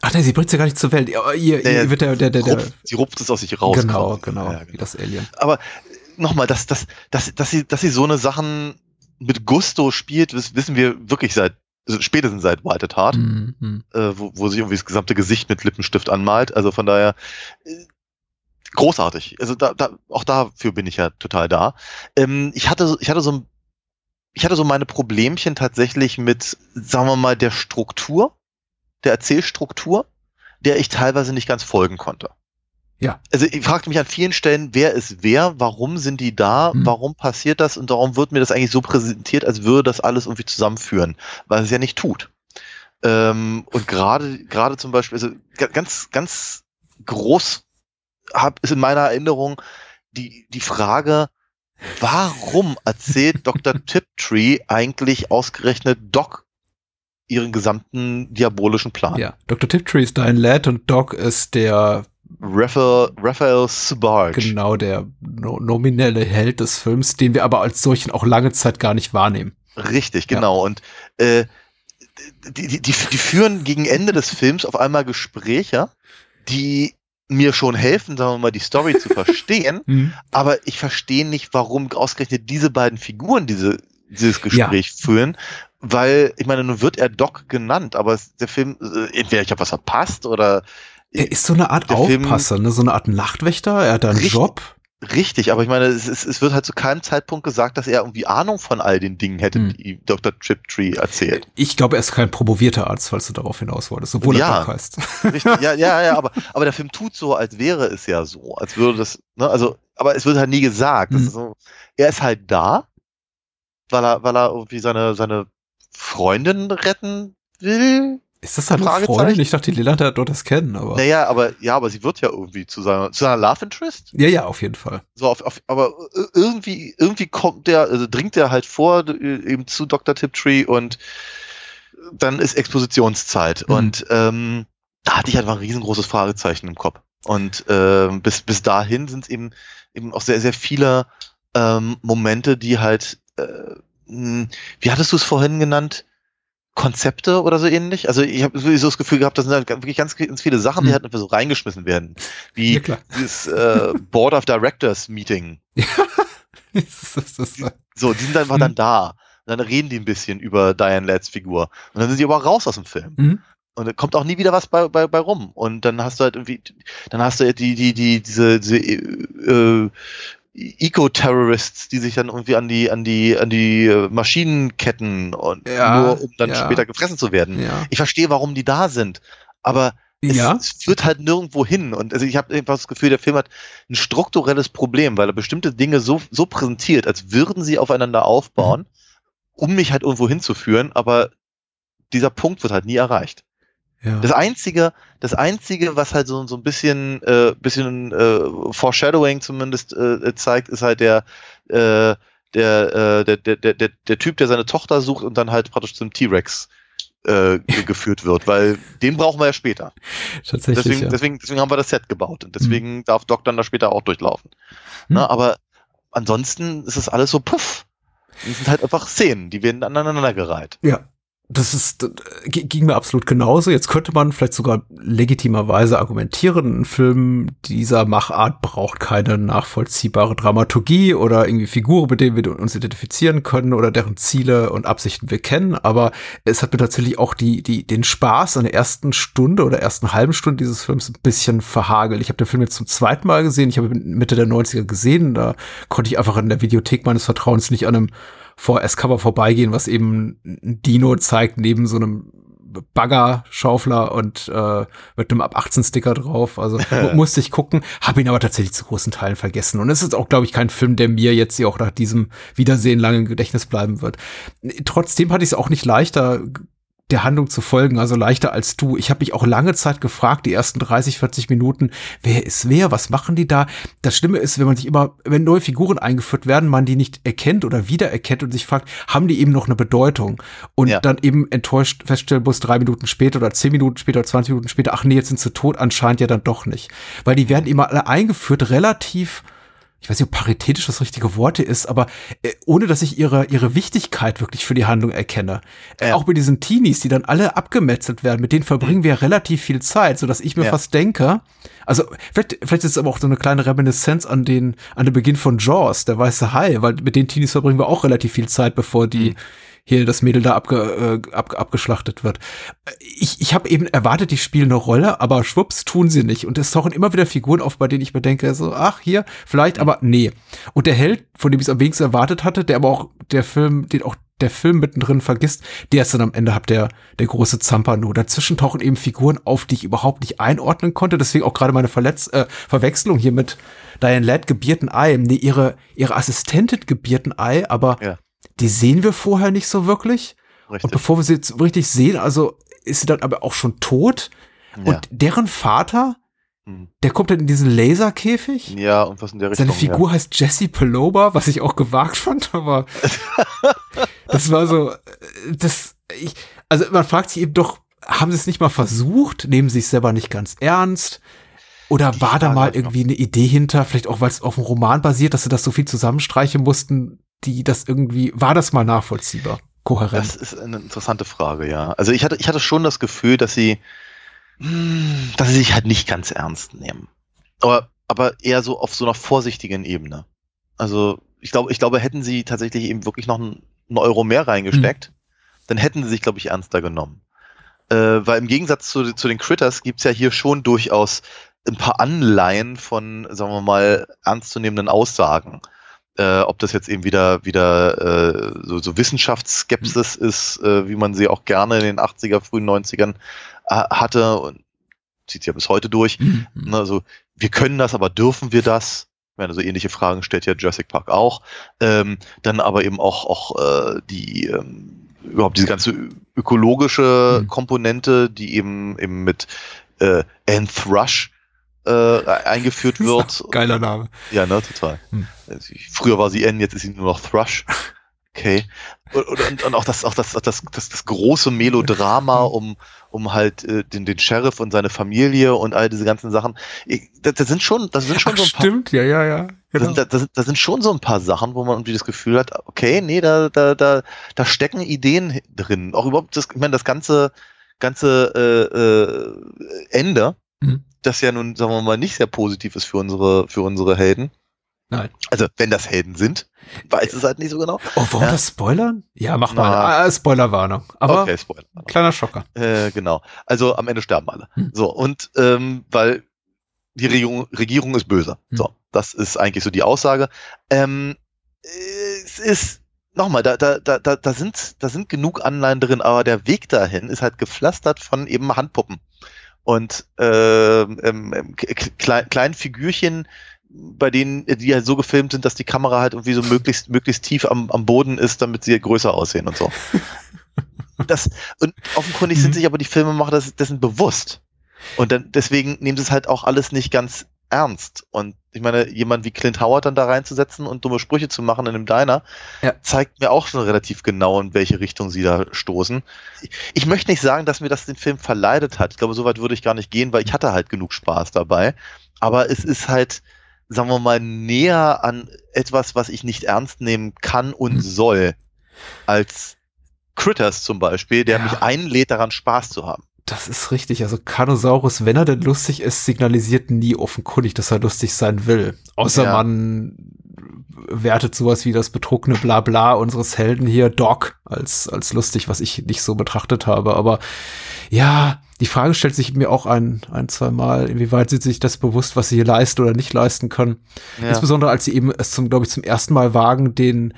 Ach nee, sie bringt ja gar nicht zur Welt. Ihr, ihr, ihr wird der, der, der, der Rupft, sie rupft es aus sich raus. genau, quasi. genau, Ja, wie das Alien. aber nochmal, dass, dass, dass, dass, sie, dass sie so eine Sachen mit Gusto spielt, wiss- wissen wir wirklich seit, spätestens seit White at Heart, Mhm, mhm. äh, wo, wo sie irgendwie das gesamte Gesicht mit Lippenstift anmalt. Also von daher äh, großartig. Also da, da, auch dafür bin ich ja total da. Ähm, ich hatte, so- ich hatte so ein, ich hatte so meine Problemchen tatsächlich mit, sagen wir mal, der Struktur, der Erzählstruktur, der ich teilweise nicht ganz folgen konnte. Ja. Also ich fragte mich an vielen Stellen, wer ist wer, warum sind die da, Mhm. warum passiert das und warum wird mir das eigentlich so präsentiert, als würde das alles irgendwie zusammenführen, weil es ja nicht tut. Ähm, und gerade gerade zum Beispiel, also ga- ganz ganz groß hab, ist in meiner Erinnerung die die Frage, warum erzählt Dr. Tiptree eigentlich ausgerechnet Doc ihren gesamten diabolischen Plan? Ja, Dr. Tiptree ist dein Lad und Doc ist der, Raphael, Raphael Subarge. genau, der no nominelle Held des Films, den wir aber als solchen auch lange Zeit gar nicht wahrnehmen. Richtig, genau. Und äh, die, die, die, die führen gegen Ende des Films auf einmal Gespräche, die mir schon helfen, sagen wir mal, die Story zu verstehen, Mhm. aber ich verstehe nicht, warum ausgerechnet diese beiden Figuren diese, dieses Gespräch führen, weil, ich meine, nun wird er Doc genannt, aber der Film, äh, entweder ich habe was verpasst oder Er ist so eine Art Film- Aufpasser, ne? so eine Art Nachtwächter. Er hat da einen Richtig. Job. richtig, aber ich meine, es, ist, es wird halt zu keinem Zeitpunkt gesagt, dass er irgendwie Ahnung von all den Dingen hätte, Hm. die Dr. Triptree erzählt. Ich glaube, er ist kein promovierter Arzt, falls du darauf hinaus wolltest, obwohl Ja. er Doc heißt. Richtig, ja, ja, ja, aber, aber der Film tut so, als wäre es ja so, als würde das, ne, also, aber es wird halt nie gesagt. Mhm. ist so, er ist halt da, weil er, weil er irgendwie seine, seine Freundin retten will. Ist das seine Fragezeichen? Freundin? Ich dachte, die Leland hat dort das kennen, aber. Naja, aber, ja, aber sie wird ja irgendwie zu seiner, zu seiner Love Interest. Ja, ja, auf jeden Fall. So auf, auf, aber i- irgendwie, irgendwie kommt der, also dringt der halt vor, äh, eben zu Dr. Tiptree und dann ist Expositionszeit. Mhm. Und ähm, da hatte ich einfach ein riesengroßes Fragezeichen im Kopf. Und ähm, bis, bis dahin sind es eben, eben auch sehr, sehr viele ähm, Momente, die halt, äh, mh, wie hattest du es vorhin genannt? Konzepte oder so ähnlich. Also ich habe sowieso das Gefühl gehabt, das sind halt wirklich ganz, ganz viele Sachen, die Mhm. halt einfach so reingeschmissen werden. Wie Ja, dieses äh, Board of Directors Meeting. das ist, das ist, So, die sind einfach Mhm. dann da. Und dann reden die ein bisschen über Diane Ladds Figur. Und dann sind sie aber raus aus dem Film. Mhm. Und dann kommt auch nie wieder was bei, bei, bei rum. Und dann hast du halt irgendwie, dann hast du ja die, die, die, diese, diese äh, Eco-Terrorists, die sich dann irgendwie an die, an die, an die äh, Maschinen ketten und Ja, nur um dann ja. später gefressen zu werden. ja. Ich verstehe, warum die da sind. Aber es, Ja. es führt halt nirgendwo hin. Und also ich habe einfach das Gefühl, der Film hat ein strukturelles Problem, weil er bestimmte Dinge so, so präsentiert, als würden sie aufeinander aufbauen, Mhm. um mich halt irgendwo hinzuführen, aber dieser Punkt wird halt nie erreicht. Ja. Das einzige, das einzige, was halt so, so ein bisschen, äh, bisschen äh, Foreshadowing zumindest äh, zeigt, ist halt der, äh, der, äh, der, der, der, der, Typ, der seine Tochter sucht und dann halt praktisch zum T-Rex äh, ge- geführt wird, weil den brauchen wir ja später. Tatsächlich. Deswegen, ja. deswegen, deswegen haben wir das Set gebaut und deswegen darf Doc dann da später auch durchlaufen. Hm. Na, aber ansonsten ist das alles so puff. Das sind halt einfach Szenen, die werden aneinandergereiht. Ja. Das ist, äh, g- ging mir absolut genauso. Jetzt könnte man vielleicht sogar legitimerweise argumentieren, ein Film dieser Machart braucht keine nachvollziehbare Dramaturgie oder irgendwie Figuren, mit denen wir uns identifizieren können oder deren Ziele und Absichten wir kennen. Aber es hat mir tatsächlich auch die, die, den Spaß an der ersten Stunde oder ersten halben Stunde dieses Films ein bisschen verhagelt. Ich habe den Film jetzt zum zweiten Mal gesehen. Ich habe ihn Mitte der 90er gesehen. Da konnte ich einfach in der Videothek meines Vertrauens nicht an einem VS-Cover vorbeigehen, was eben ein Dino zeigt neben so einem Baggerschaufler und äh, mit einem ab 18 Sticker drauf. Also mu- musste ich gucken, habe ihn aber tatsächlich zu großen Teilen vergessen. Und es ist auch, glaube ich, kein Film, der mir jetzt hier auch nach diesem Wiedersehen lange im Gedächtnis bleiben wird. Trotzdem hatte ich es auch nicht leichter, der Handlung zu folgen, also leichter als du. Ich habe mich auch lange Zeit gefragt, die ersten 30, 40 Minuten, wer ist wer, was machen die da? Das Schlimme ist, wenn man sich immer, wenn neue Figuren eingeführt werden, man die nicht erkennt oder wiedererkennt und sich fragt, haben die eben noch eine Bedeutung? Und Ja. dann eben enttäuscht feststellen muss, drei Minuten später oder zehn Minuten später oder 20 Minuten später, ach nee, jetzt sind sie tot, anscheinend ja dann doch nicht. Weil die werden immer alle eingeführt, relativ ich weiß nicht, ob paritätisch das richtige Wort hier ist, aber äh, ohne dass ich ihre, ihre Wichtigkeit wirklich für die Handlung erkenne. Äh, Ja. Auch mit diesen Teenies, die dann alle abgemetzelt werden, mit denen verbringen wir relativ viel Zeit, so dass ich mir Ja. fast denke, also vielleicht, vielleicht ist es aber auch so eine kleine Reminiszenz an den, an den Beginn von Jaws, der weiße Hai, weil mit den Teenies verbringen wir auch relativ viel Zeit, bevor die hier das Mädel da abge, äh, ab, abgeschlachtet wird. Ich, ich habe eben erwartet, die spielen eine Rolle, aber schwupps tun sie nicht. Und es tauchen immer wieder Figuren auf, bei denen ich mir denke, so, ach, hier, vielleicht, aber nee. Und der Held, von dem ich es am wenigsten erwartet hatte, der aber auch der Film, den auch der Film mittendrin vergisst, der ist dann am Ende hab der, der große Zampano. Dazwischen tauchen eben Figuren auf, die ich überhaupt nicht einordnen konnte. Deswegen auch gerade meine Verletz äh, Verwechslung hier mit Diane Ladd gebierten Ei. Nee, ihre, ihre Assistentin gebierten Ei, aber Ja. Die sehen wir vorher nicht so wirklich. Und Richtig. bevor wir sie jetzt richtig sehen, also ist sie dann aber auch schon tot. Ja. Und deren Vater, Hm. der kommt dann in diesen Laserkäfig. ja, und was in der Richtung. Seine Figur heißt Jesse Peloba, was ich auch gewagt fand, aber das war so, äh, das, ich, also man fragt sich eben doch, haben sie es nicht mal versucht? Nehmen sie es selber nicht ganz ernst? Oder Die war da mal ich noch. irgendwie eine Idee hinter, vielleicht auch, weil es auf einem Roman basiert, dass sie das so viel zusammenstreichen mussten, die das irgendwie, war das mal nachvollziehbar, kohärent? Das ist eine interessante Frage, ja. Also ich hatte, ich hatte schon das Gefühl, dass sie, hm, dass sie sich halt nicht ganz ernst nehmen. Aber, aber eher so auf so einer vorsichtigen Ebene. Also ich glaube, ich glaube, hätten sie tatsächlich eben wirklich noch einen, einen Euro mehr reingesteckt, mhm. dann hätten sie sich, glaube ich, ernster genommen. Äh, weil im Gegensatz zu, zu den Critters gibt's ja hier schon durchaus ein paar Anleihen von, sagen wir mal, ernstzunehmenden Aussagen. Äh, ob das jetzt eben wieder wieder äh, so, so Wissenschaftsskepsis mhm. ist, äh, wie man sie auch gerne in den 80er, frühen 90ern äh, hatte und zieht sich ja bis heute durch. Mhm. Also wir können das, aber dürfen wir das? Ich meine, so ähnliche Fragen stellt ja Jurassic Park auch. Ähm, dann aber eben auch, auch äh, die ähm, überhaupt diese ganze ökologische mhm. Komponente, die eben eben mit äh, Anne Thrush äh, eingeführt wird. Geiler Name. Ja, ne, total. Hm. Früher war sie N, jetzt ist sie nur noch Thrush. Okay. Und, und, und auch das, auch das, das, das, das große Melodrama um, um halt äh, den, den Sheriff und seine Familie und all diese ganzen Sachen. da, da sind schon, das sind schon Ach, so ein paar. Stimmt, ja, ja, ja. Genau. Da, da, da sind schon so ein paar Sachen, wo man irgendwie das Gefühl hat, okay, nee, da, da, da, da stecken Ideen drin. Auch überhaupt das, ich meine, das ganze, ganze äh, äh, Ende mhm. Das ja nun, sagen wir mal, nicht sehr positiv ist für unsere, für unsere Helden. Nein. Also, wenn das Helden sind, weiß es halt nicht so genau. Oh, wollen ja. das spoilern? Ja, mach mal. Ah, Spoilerwarnung. Aber okay, Spoiler. kleiner Schocker. Äh, genau. Also, am Ende sterben alle. Hm. So, und ähm, weil die Regierung, Regierung ist böse. Hm. So, das ist eigentlich so die Aussage. Ähm, es ist nochmal, da, da, da, da, sind, da sind genug Anleihen drin, aber der Weg dahin ist halt gepflastert von eben Handpuppen und äh, ähm, klein, kleinen Figürchen, bei denen die halt so gefilmt sind, dass die Kamera halt irgendwie so möglichst möglichst tief am, am Boden ist, damit sie größer aussehen und so. das und offenkundig sind mhm. sich aber die Filmemacher das, dessen bewusst. Und dann deswegen nehmen sie es halt auch alles nicht ganz ernst. Und ich meine, jemand wie Clint Howard dann da reinzusetzen und dumme Sprüche zu machen in einem Diner, ja. zeigt mir auch schon relativ genau, in welche Richtung sie da stoßen. Ich möchte nicht sagen, dass mir das den Film verleidet hat. Ich glaube, so weit würde ich gar nicht gehen, weil ich hatte halt genug Spaß dabei. Aber es ist halt, sagen wir mal, näher an etwas, was ich nicht ernst nehmen kann und mhm. soll, als Critters zum Beispiel, der ja. mich einlädt, daran Spaß zu haben. Das ist richtig. Also Carnosaurus, wenn er denn lustig ist, signalisiert nie offenkundig, dass er lustig sein will. Außer ja. man wertet sowas wie das betrunkene Blabla unseres Helden hier, Doc, als, als lustig, was ich nicht so betrachtet habe. Aber ja, die Frage stellt sich mir auch ein, ein, zwei Mal, inwieweit sie sich das bewusst, was sie hier leisten oder nicht leisten können. Ja. Insbesondere als sie eben es zum, glaube ich, zum ersten Mal wagen, den,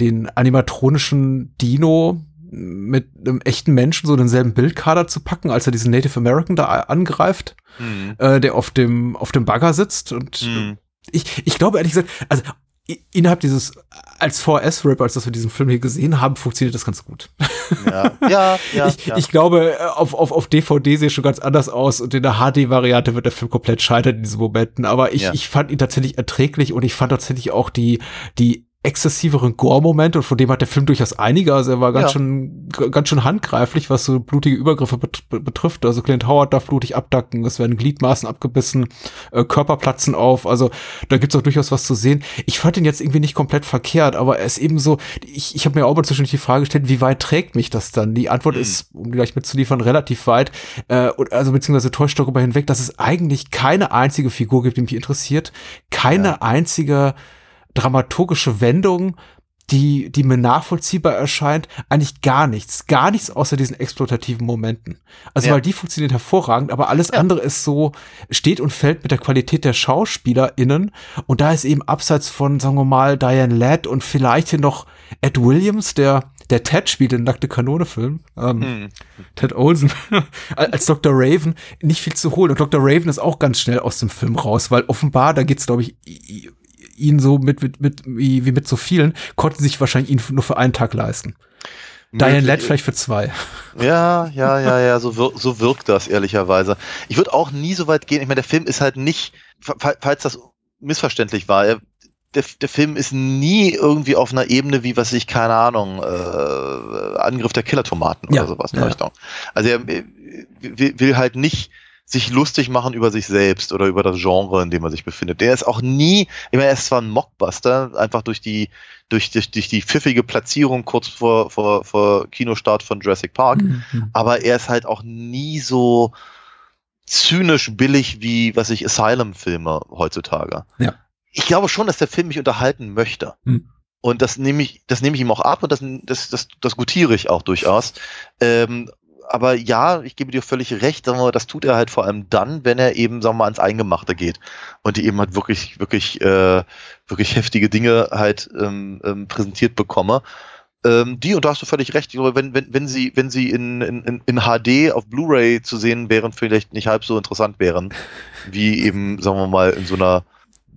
den animatronischen Dino mit einem echten Menschen so denselben Bildkader zu packen, als er diesen Native American da angreift, mhm. äh, der auf dem, auf dem Bagger sitzt. Und mhm. ich, ich glaube ehrlich gesagt, also innerhalb dieses, als 4S-Rap, als dass wir diesen Film hier gesehen haben, funktioniert das ganz gut. Ja, ja, ja. ich, ja. ich glaube, auf, auf, auf DVD sieht schon ganz anders aus und in der HD-Variante wird der Film komplett scheitern in diesen Momenten. Aber ich, ja. ich fand ihn tatsächlich erträglich und ich fand tatsächlich auch die, die exzessiveren Gore-Momente und von dem hat der Film durchaus einige. Also er war ganz ja. schön, ganz schön handgreiflich, was so blutige Übergriffe bet betrifft. Also Clint Howard darf blutig abdacken, es werden Gliedmaßen abgebissen, äh, Körper platzen auf. Also da gibt's auch durchaus was zu sehen. Ich fand ihn jetzt irgendwie nicht komplett verkehrt, aber er ist eben so, ich, ich habe mir auch mal zwischendurch die Frage gestellt, wie weit trägt mich das dann? Die Antwort mhm. ist, um gleich mitzuliefern, relativ weit. Äh, also beziehungsweise täuscht darüber hinweg, dass es eigentlich keine einzige Figur gibt, die mich interessiert. Keine ja. einzige dramaturgische Wendung, die, die mir nachvollziehbar erscheint, eigentlich gar nichts. Gar nichts außer diesen exploitativen Momenten. Also, ja. weil die funktionieren hervorragend, aber alles ja. andere ist so, steht und fällt mit der Qualität der SchauspielerInnen. Und da ist eben abseits von, sagen wir mal, Diane Ladd und vielleicht hier noch Ed Williams, der, der Ted spielt in Nackte Kanone-Film, ähm, hm. Ted Olsen, als Dr. Raven, nicht viel zu holen. Und Dr. Raven ist auch ganz schnell aus dem Film raus, weil offenbar, da geht's, glaube ich, ihn so mit, mit, mit wie, wie mit so vielen, konnten sich wahrscheinlich ihn nur für einen Tag leisten. Diane Led vielleicht für zwei. Ja, ja, ja, ja, so, wir, so wirkt das ehrlicherweise. Ich würde auch nie so weit gehen. Ich meine, der Film ist halt nicht, falls das missverständlich war, er, der, der Film ist nie irgendwie auf einer Ebene wie, was ich, keine Ahnung, äh, Angriff der Killertomaten ja, oder sowas in ja. Richtung. Also er äh, will, will halt nicht sich lustig machen über sich selbst oder über das Genre, in dem er sich befindet. Der ist auch nie, ich meine, er ist zwar ein Mockbuster, einfach durch die, durch, durch, durch die pfiffige Platzierung kurz vor, vor, vor Kinostart von Jurassic Park, mhm. aber er ist halt auch nie so, zynisch billig wie, was ich, Asylum-Filme heutzutage. Ja. Ich glaube schon, dass der Film mich unterhalten möchte. Hm. Und das nehme ich, das nehme ich ihm auch ab und das, das, das, das gutiere ich auch durchaus. Ähm, aber ja, ich gebe dir völlig recht, sagen das tut er halt vor allem dann, wenn er eben, sagen wir mal, ans Eingemachte geht und die eben halt wirklich, wirklich, äh, wirklich heftige Dinge halt ähm, ähm, präsentiert bekomme. Ähm, die, und da hast du völlig recht, wenn, wenn, wenn sie, wenn sie in, in, in HD auf Blu-ray zu sehen wären, vielleicht nicht halb so interessant wären, wie eben, sagen wir mal, in so einer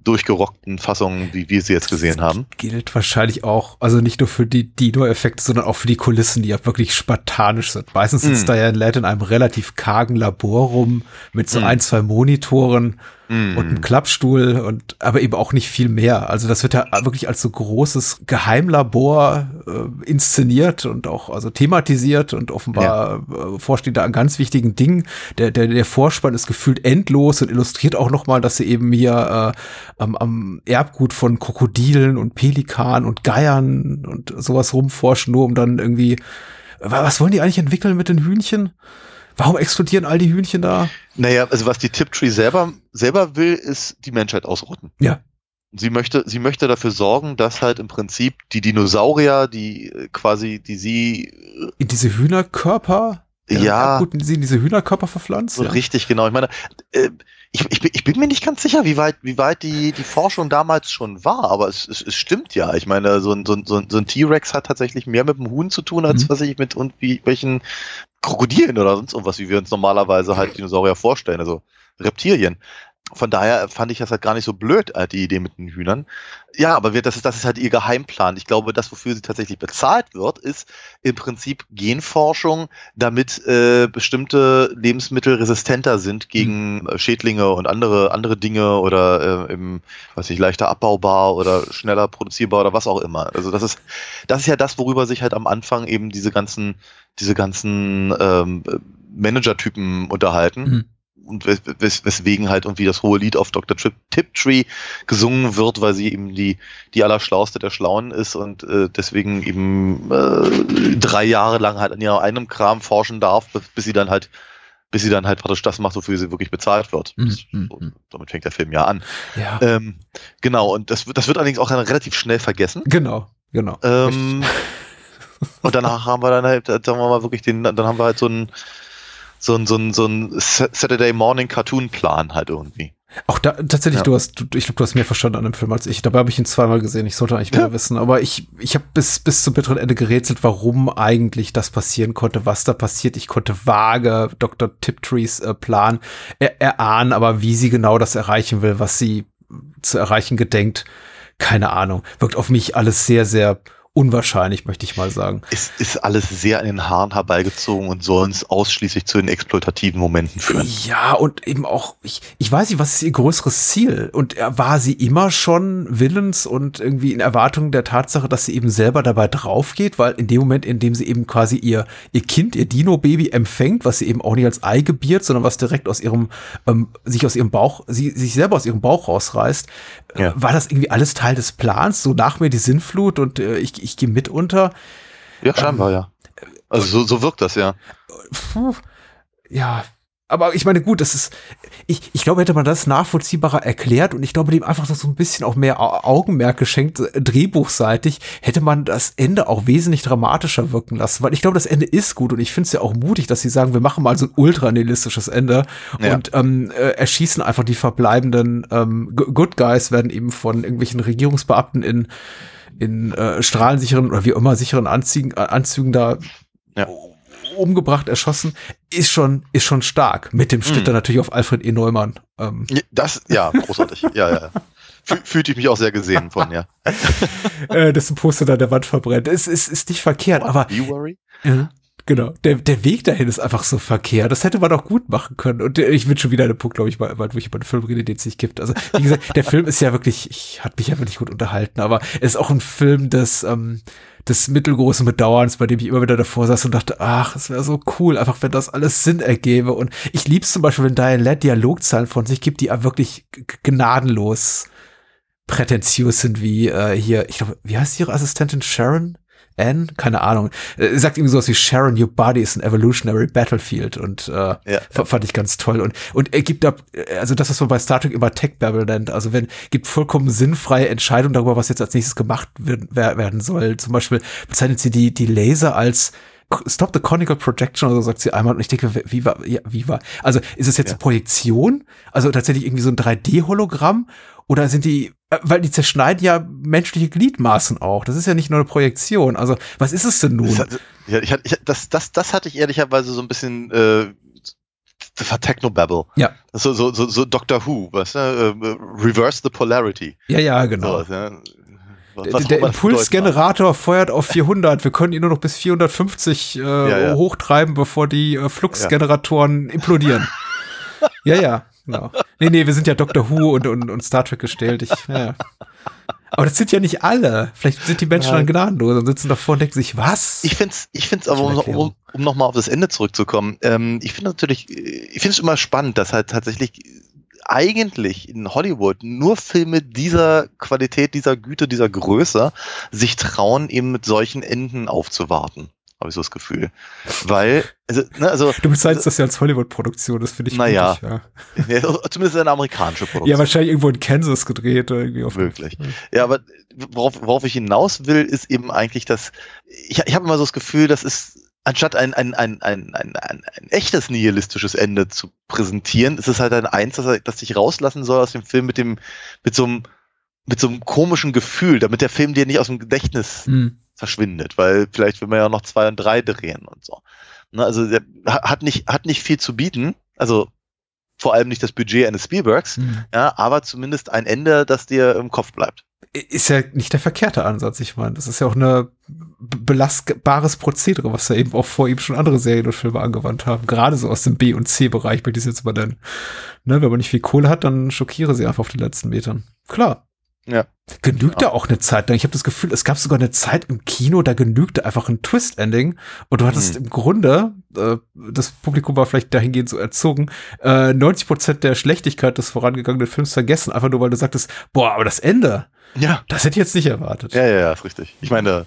durchgerockten Fassung, wie wir sie jetzt gesehen haben. Gilt wahrscheinlich auch, also nicht nur für die Dino-Effekte, sondern auch für die Kulissen, die ja wirklich spartanisch sind. Meistens sitzt Mm. da ja ein Lad in einem relativ kargen Labor rum mit so Mm. ein, zwei Monitoren Mm. und einem Klappstuhl und aber eben auch nicht viel mehr. Also das wird ja wirklich als so großes Geheimlabor äh, inszeniert und auch also thematisiert und offenbar äh, vorsteht da an ganz wichtigen Dingen. Der, der, der Vorspann ist gefühlt endlos und illustriert auch nochmal, dass sie eben hier äh, am, am Erbgut von Krokodilen und Pelikanen und Geiern und sowas rumforschen, nur um dann irgendwie wa- was wollen die eigentlich entwickeln mit den Hühnchen? Warum explodieren all die Hühnchen da? Naja, also was die Tiptree selber, selber will, ist die Menschheit ausrotten. Ja. Sie möchte, sie möchte dafür sorgen, dass halt im Prinzip die Dinosaurier, die äh, quasi, die sie äh, In diese Hühnerkörper? Ja. Gut, in diese, Hühnerkörper verpflanzt? so ja. richtig genau. Ich meine, äh, ich, ich, bin- ich bin mir nicht ganz sicher, wie weit, wie weit die, die Forschung damals schon war, aber es, es, es stimmt ja. Ich meine, so ein, so ein, so ein T-Rex hat tatsächlich mehr mit dem Huhn zu tun, als Mhm. was ich mit und wie, welchen Krokodilen oder sonst irgendwas, wie wir uns normalerweise halt Dinosaurier vorstellen, also Reptilien. Von daher fand ich das halt gar nicht so blöd, äh, die Idee mit den Hühnern. Ja, aber wir, das, ist, das ist halt ihr Geheimplan. Ich glaube, das, wofür sie tatsächlich bezahlt wird, ist im Prinzip Genforschung, damit äh, bestimmte Lebensmittel resistenter sind gegen äh, Schädlinge und andere, andere Dinge oder äh, im, weiß nicht, leichter abbaubar oder schneller produzierbar oder was auch immer. Also das ist, das ist ja das, worüber sich halt am Anfang eben diese ganzen, diese ganzen ähm, Manager-Typen unterhalten Mhm. Und wes wes weswegen halt irgendwie das hohe Lied auf Dr. Trip Tiptree gesungen wird, weil sie eben die, die Allerschlauste der Schlauen ist und äh, deswegen eben äh, drei Jahre lang halt an ihrem eigenen Kram forschen darf, bis, bis sie dann halt bis sie dann halt praktisch das macht, wofür sie wirklich bezahlt wird. So, mhm. damit fängt der Film ja an. Ja, Ähm, genau, und das, wird- das wird allerdings auch relativ schnell vergessen. genau, genau. Ähm, und danach haben wir dann halt, sagen wir mal, wirklich den, dann haben wir halt so einen so ein, so ein, so ein Sa- Saturday Morning Cartoon Plan halt irgendwie. Auch da tatsächlich, Ja. du hast, du, ich glaube, du hast mehr verstanden an dem Film als ich. Dabei habe ich ihn zweimal gesehen. Ich sollte eigentlich mehr Ja. wissen. Aber ich, ich habe bis, bis zum bitteren Ende gerätselt, warum eigentlich das passieren konnte, was da passiert. Ich konnte vage Dr. Tiptrees äh, Plan er, erahnen, aber wie sie genau das erreichen will, was sie zu erreichen gedenkt, keine Ahnung. Wirkt auf mich alles sehr, sehr unwahrscheinlich, möchte ich mal sagen. Es ist alles sehr an den Haaren herbeigezogen und soll uns ausschließlich zu den exploitativen Momenten führen. Ja, und eben auch, ich, ich weiß nicht, was ist ihr größeres Ziel? Und äh, war sie immer schon willens und irgendwie in Erwartung der Tatsache, dass sie eben selber dabei drauf geht? Weil in dem Moment, in dem sie eben quasi ihr, ihr Kind, ihr Dino-Baby empfängt, was sie eben auch nicht als Ei gebiert, sondern was direkt aus ihrem, ähm, sich aus ihrem Bauch, sie sich selber aus ihrem Bauch rausreißt, Ja. war das irgendwie alles Teil des Plans? So nach mir die Sinnflut und äh, ich, ich gehe mit unter. Ja, scheinbar, ja. Also so, so wirkt das ja. Puh, ja, aber ich meine, gut, das ist, ich, ich glaube, hätte man das nachvollziehbarer erklärt und ich glaube, dem einfach so ein bisschen auch mehr Au- Augenmerk geschenkt, äh, drehbuchseitig, hätte man das Ende auch wesentlich dramatischer wirken lassen, weil ich glaube, das Ende ist gut und ich finde es ja auch mutig, dass sie sagen, wir machen mal so ein ultra nihilistisches Ende Ja. und ähm, äh, erschießen einfach die verbleibenden ähm, Good Guys, werden eben von irgendwelchen Regierungsbeamten in in äh, strahlensicheren oder wie immer sicheren Anzügen, äh, Anzügen da Ja. Umgebracht, erschossen, ist schon, ist schon stark. Mit dem Schnitt Mhm. dann natürlich auf Alfred E. Neumann. Ähm, Das, ja, großartig. ja, ja. Fü fühlte ich mich auch sehr gesehen von, ja. äh, das Poster da an der Wand verbrennt. Es ist, ist nicht verkehrt, aber You worry? ja, genau. Der, der Weg dahin ist einfach so verkehrt. Das hätte man auch gut machen können. Und ich bin schon wieder an dem Punkt, glaube ich, mal, wo ich über einen Film rede, den es nicht gibt. Also, wie gesagt, der Film ist ja wirklich, ich hat mich ja wirklich gut unterhalten, aber es ist auch ein Film des, ähm, des mittelgroßen Bedauerns, bei dem ich immer wieder davor saß und dachte, ach, es wäre so cool, einfach wenn das alles Sinn ergäbe. Und ich lieb's zum Beispiel, wenn Diane Ladd Dialogzeilen von sich gibt, die wirklich gnadenlos prätentiös sind, wie äh, hier, ich glaube, wie heißt ihre Assistentin Sharon? Anne, keine Ahnung, äh, sagt irgendwie sowas wie Sharon, your body is an evolutionary battlefield. Und äh, Ja, fand ich ganz toll. Und und er gibt da äh, also das was man bei Star Trek immer Tech Babble nennt, also wenn gibt vollkommen sinnfreie Entscheidungen darüber, was jetzt als nächstes gemacht werden, wer- werden soll. Zum Beispiel bezeichnet sie die die Laser als Stop the Conical Projection oder so sagt sie einmal und ich denke, wie war, ja, wie war, also ist es jetzt Ja. Projektion? Also tatsächlich irgendwie so ein 3D-Hologramm? Oder sind die, äh, weil die zerschneiden ja menschliche Gliedmaßen auch. Das ist ja nicht nur eine Projektion. Also, was ist es denn Das, nun? hat- ja, ich, ich, das, das, das hatte ich ehrlicherweise so ein bisschen äh, das war Technobabble. Ja. Das So, so, so, so Doctor Who, weißt du? Äh, reverse the polarity. Ja, ja, genau. So, ja. Was Der, Impulsgenerator feuert auf 400. Wir können ihn nur noch bis 450 äh, ja. hochtreiben, bevor die äh, Fluxgeneratoren implodieren. ja, ja, genau. Nee, nee, wir sind ja Doctor Who und, und, und Star Trek gestellt. Ich, ja. Aber das sind ja nicht alle. Vielleicht sind die Menschen Nein. dann gnadenlos und sitzen davor und denken sich, was? Ich finde es ich find's aber, um, um, um nochmal auf das Ende zurückzukommen, ähm, ich finde natürlich, äh, ich finde es immer spannend, dass halt tatsächlich eigentlich in Hollywood nur Filme dieser Qualität, dieser Güte, dieser Größe sich trauen, eben mit solchen Enden aufzuwarten. Habe ich so das Gefühl. Weil, also, ne, also du bezeichnest das ja als Hollywood-Produktion, das finde ich Naja. mutig, ja. ja, zumindest eine amerikanische Produktion. ja, wahrscheinlich irgendwo in Kansas gedreht oder irgendwie auf Wirklich. Ja, aber worauf, worauf ich hinaus will, ist eben eigentlich, dass ich, ich habe immer so das Gefühl, das ist anstatt ein, ein, ein, ein, ein, ein, ein echtes nihilistisches Ende zu präsentieren, ist es halt ein eins, das, das dich rauslassen soll aus dem Film mit dem, mit so einem, mit so einem komischen Gefühl, damit der Film dir nicht aus dem Gedächtnis Hm. verschwindet, weil vielleicht will man ja noch zwei und drei drehen und so. Ne, also der ha- hat nicht, hat nicht viel zu bieten, also vor allem nicht das Budget eines Spielbergs, Hm. ja, aber zumindest ein Ende, das dir im Kopf bleibt. Ist ja nicht der verkehrte Ansatz. Ich meine, das ist ja auch eine b- belastbares Prozedere, was ja eben auch vor ihm schon andere Serien und Filme angewandt haben. Gerade so aus dem B- und C-Bereich, möchte ich es jetzt mal nennen. Ne, wenn man nicht viel Kohle hat, dann schockiere sie einfach auf den letzten Metern. Klar. Ja. Genügt da auch eine Zeit lang. Ich habe das Gefühl, es gab sogar eine Zeit im Kino, da genügte einfach ein Twist-Ending und du hattest Hm. im Grunde, äh, das Publikum war vielleicht dahingehend so erzogen, äh, 90 Prozent der Schlechtigkeit des vorangegangenen Films vergessen, einfach nur weil du sagtest, boah, aber das Ende, Ja. das hätte ich jetzt nicht erwartet. Ja, ja, ja, ist richtig. Ich meine,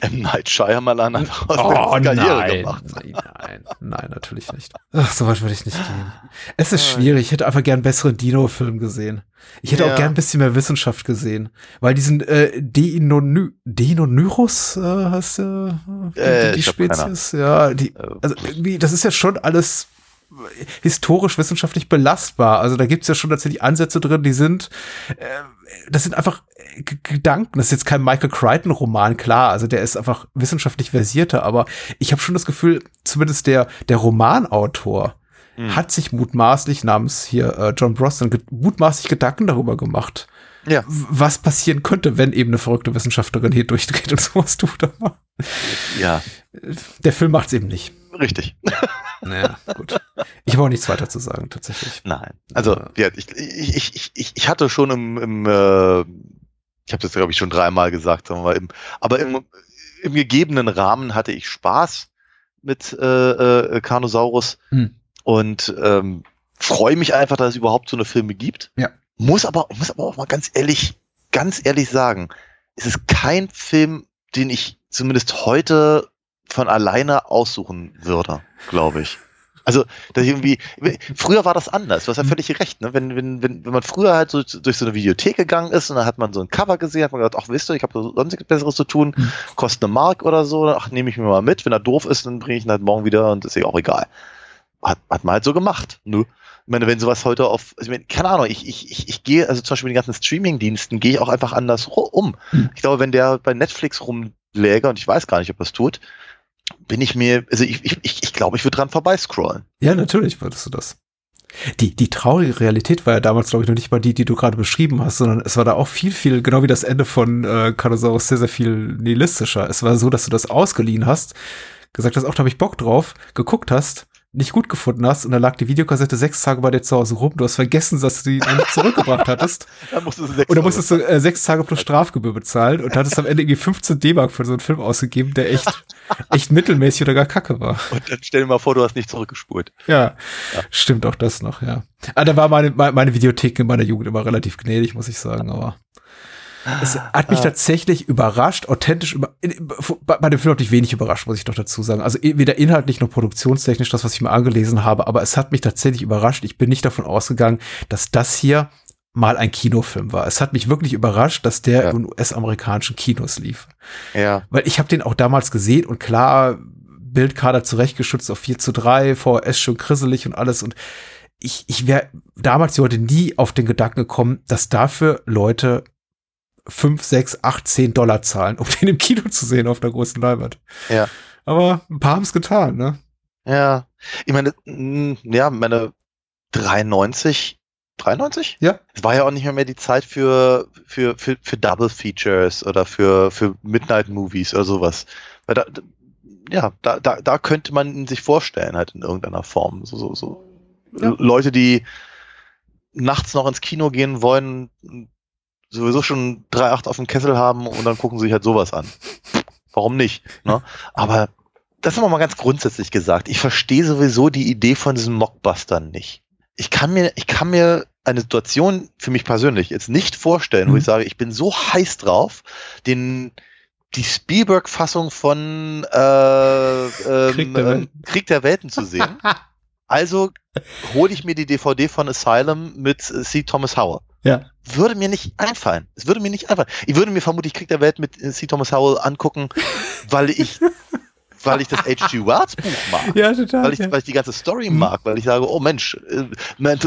M. Night Shyamalan einfach aus Oh der Karriere nein, gemacht. nein, nein, nein, natürlich nicht. Ach, so weit würde ich nicht gehen. Es ist schwierig. Ich hätte einfach gern einen besseren Dino-Film gesehen. Ich hätte Ja. auch gern ein bisschen mehr Wissenschaft gesehen. Weil diesen äh, Deinony Deinonyrus äh, heißt äh, die, Äh, die Spezies. Ja, die, Äh, also irgendwie, das ist ja schon alles historisch wissenschaftlich belastbar. Also da gibt's ja schon tatsächlich Ansätze drin, die sind, äh, das sind einfach Gedanken. Das ist jetzt kein Michael Crichton-Roman, klar. Also der ist einfach wissenschaftlich versierter, aber ich habe schon das Gefühl, zumindest der, der Romanautor Hm. hat sich mutmaßlich namens hier äh, John Brosnan ge mutmaßlich Gedanken darüber gemacht, Ja. was passieren könnte, wenn eben eine verrückte Wissenschaftlerin hier durchdreht und sowas tut. Aber Ja, der Film macht's eben nicht. richtig. Naja, gut. Ich habe auch nichts weiter zu sagen, tatsächlich. Nein. Also, ja, ich, ich- ich, ich hatte schon im, im äh, ich habe das, glaube ich, schon dreimal gesagt, mal, im, aber im, im gegebenen Rahmen hatte ich Spaß mit äh, äh, Carnosaurus Hm. und ähm, freue mich einfach, dass es überhaupt so eine Filme gibt. Ja. Muss aber, muss aber auch mal ganz ehrlich, ganz ehrlich sagen, es ist kein Film, den ich zumindest heute von alleine aussuchen würde, glaube ich. Also, dass irgendwie, früher war das anders, du hast ja Mhm. völlig recht, ne? Wenn, wenn, wenn, wenn man früher halt so durch so eine Videothek gegangen ist und dann hat man so ein Cover gesehen, hat man gedacht, ach, wisst ihr, ich habe sonst nichts Besseres zu tun, Mhm. kostet eine Mark oder so, ach, nehme ich mir mal mit, wenn er doof ist, dann bringe ich ihn halt morgen wieder und ist ja auch egal. Hat, hat man halt so gemacht, nö. Ich meine, wenn sowas heute auf, also ich meine, keine Ahnung, ich, ich, ich, ich gehe, also zum Beispiel mit den ganzen Streaming-Diensten, gehe ich auch einfach anders um. Mhm. Ich glaube, wenn der bei Netflix rumläge, und ich weiß gar nicht, ob das tut, bin ich mir, also ich, ich, ich, ich glaube, ich würde dran vorbeiscrollen. Ja, natürlich würdest du das. Die, die traurige Realität war ja damals, glaube ich, noch nicht mal die, die du gerade beschrieben hast, sondern es war da auch viel, viel, genau wie das Ende von äh, Carnosaurus, sehr, sehr viel nihilistischer. Es war so, dass du das ausgeliehen hast, gesagt hast, auch da habe ich Bock drauf, geguckt hast, nicht gut gefunden hast und dann lag die Videokassette sechs Tage bei dir zu Hause rum. Du hast vergessen, dass du die nicht zurückgebracht hattest. Dann musst du sechs Und dann musstest du äh, sechs Tage plus Strafgebühr bezahlen und hattest am Ende irgendwie 15 D-Mark für so einen Film ausgegeben, der echt, echt mittelmäßig oder gar kacke war. Und dann stell dir mal vor, du hast nicht zurückgespult. Ja, stimmt auch das noch, ja. Ah, da war meine, meine, meine Videothek in meiner Jugend immer relativ gnädig, muss ich sagen, aber Es hat mich tatsächlich überrascht, authentisch über, bei, bei dem Film hat mich wenig überrascht, muss ich doch dazu sagen. Also weder inhaltlich noch produktionstechnisch, das, was ich mir angelesen habe, aber es hat mich tatsächlich überrascht. Ich bin nicht davon ausgegangen, dass das hier mal ein Kinofilm war. Es hat mich wirklich überrascht, dass der Ja. in US-amerikanischen Kinos lief. Ja. Weil ich habe den auch damals gesehen und klar, Bildkader zurechtgeschützt auf 4 zu 3, VHS schon krisselig und alles und ich, ich wäre damals heute nie auf den Gedanken gekommen, dass dafür Leute 5, 6, 8, 10 Dollar zahlen, um den im Kino zu sehen auf der großen Leinwand. Ja. Aber ein paar haben es getan, ne? Ja. Ich meine, mh, ja, meine 93, 93? Ja. Es war ja auch nicht mehr, mehr die Zeit für, für, für, für Double Features oder für, für Midnight Movies oder sowas. Weil da, ja, da, da, da könnte man sich vorstellen, halt in irgendeiner Form. So, so, so. Ja. Leute, die nachts noch ins Kino gehen wollen, sowieso schon 3,8 auf dem Kessel haben und dann gucken sie sich halt sowas an. Warum nicht? Ne? Aber das haben wir mal ganz grundsätzlich gesagt. Ich verstehe sowieso die Idee von diesen Mockbustern nicht. Ich kann mir, ich kann mir eine Situation für mich persönlich jetzt nicht vorstellen, wo Mhm. ich sage, ich bin so heiß drauf, den die Spielberg-Fassung von äh, ähm, Krieg der Welten. Krieg der Welten zu sehen. Also hole ich mir die DVD von Asylum mit äh, C. Thomas Howell. Ja. Würde mir nicht einfallen. Es würde mir nicht einfallen. Ich würde mir vermutlich Krieg der Welt mit äh, C. Thomas Howell angucken, weil ich, weil ich das H.G. Wells Buch mag. Ja, total. Weil ich, ja. weil ich die ganze Story Mhm. mag, weil ich sage, oh Mensch, äh,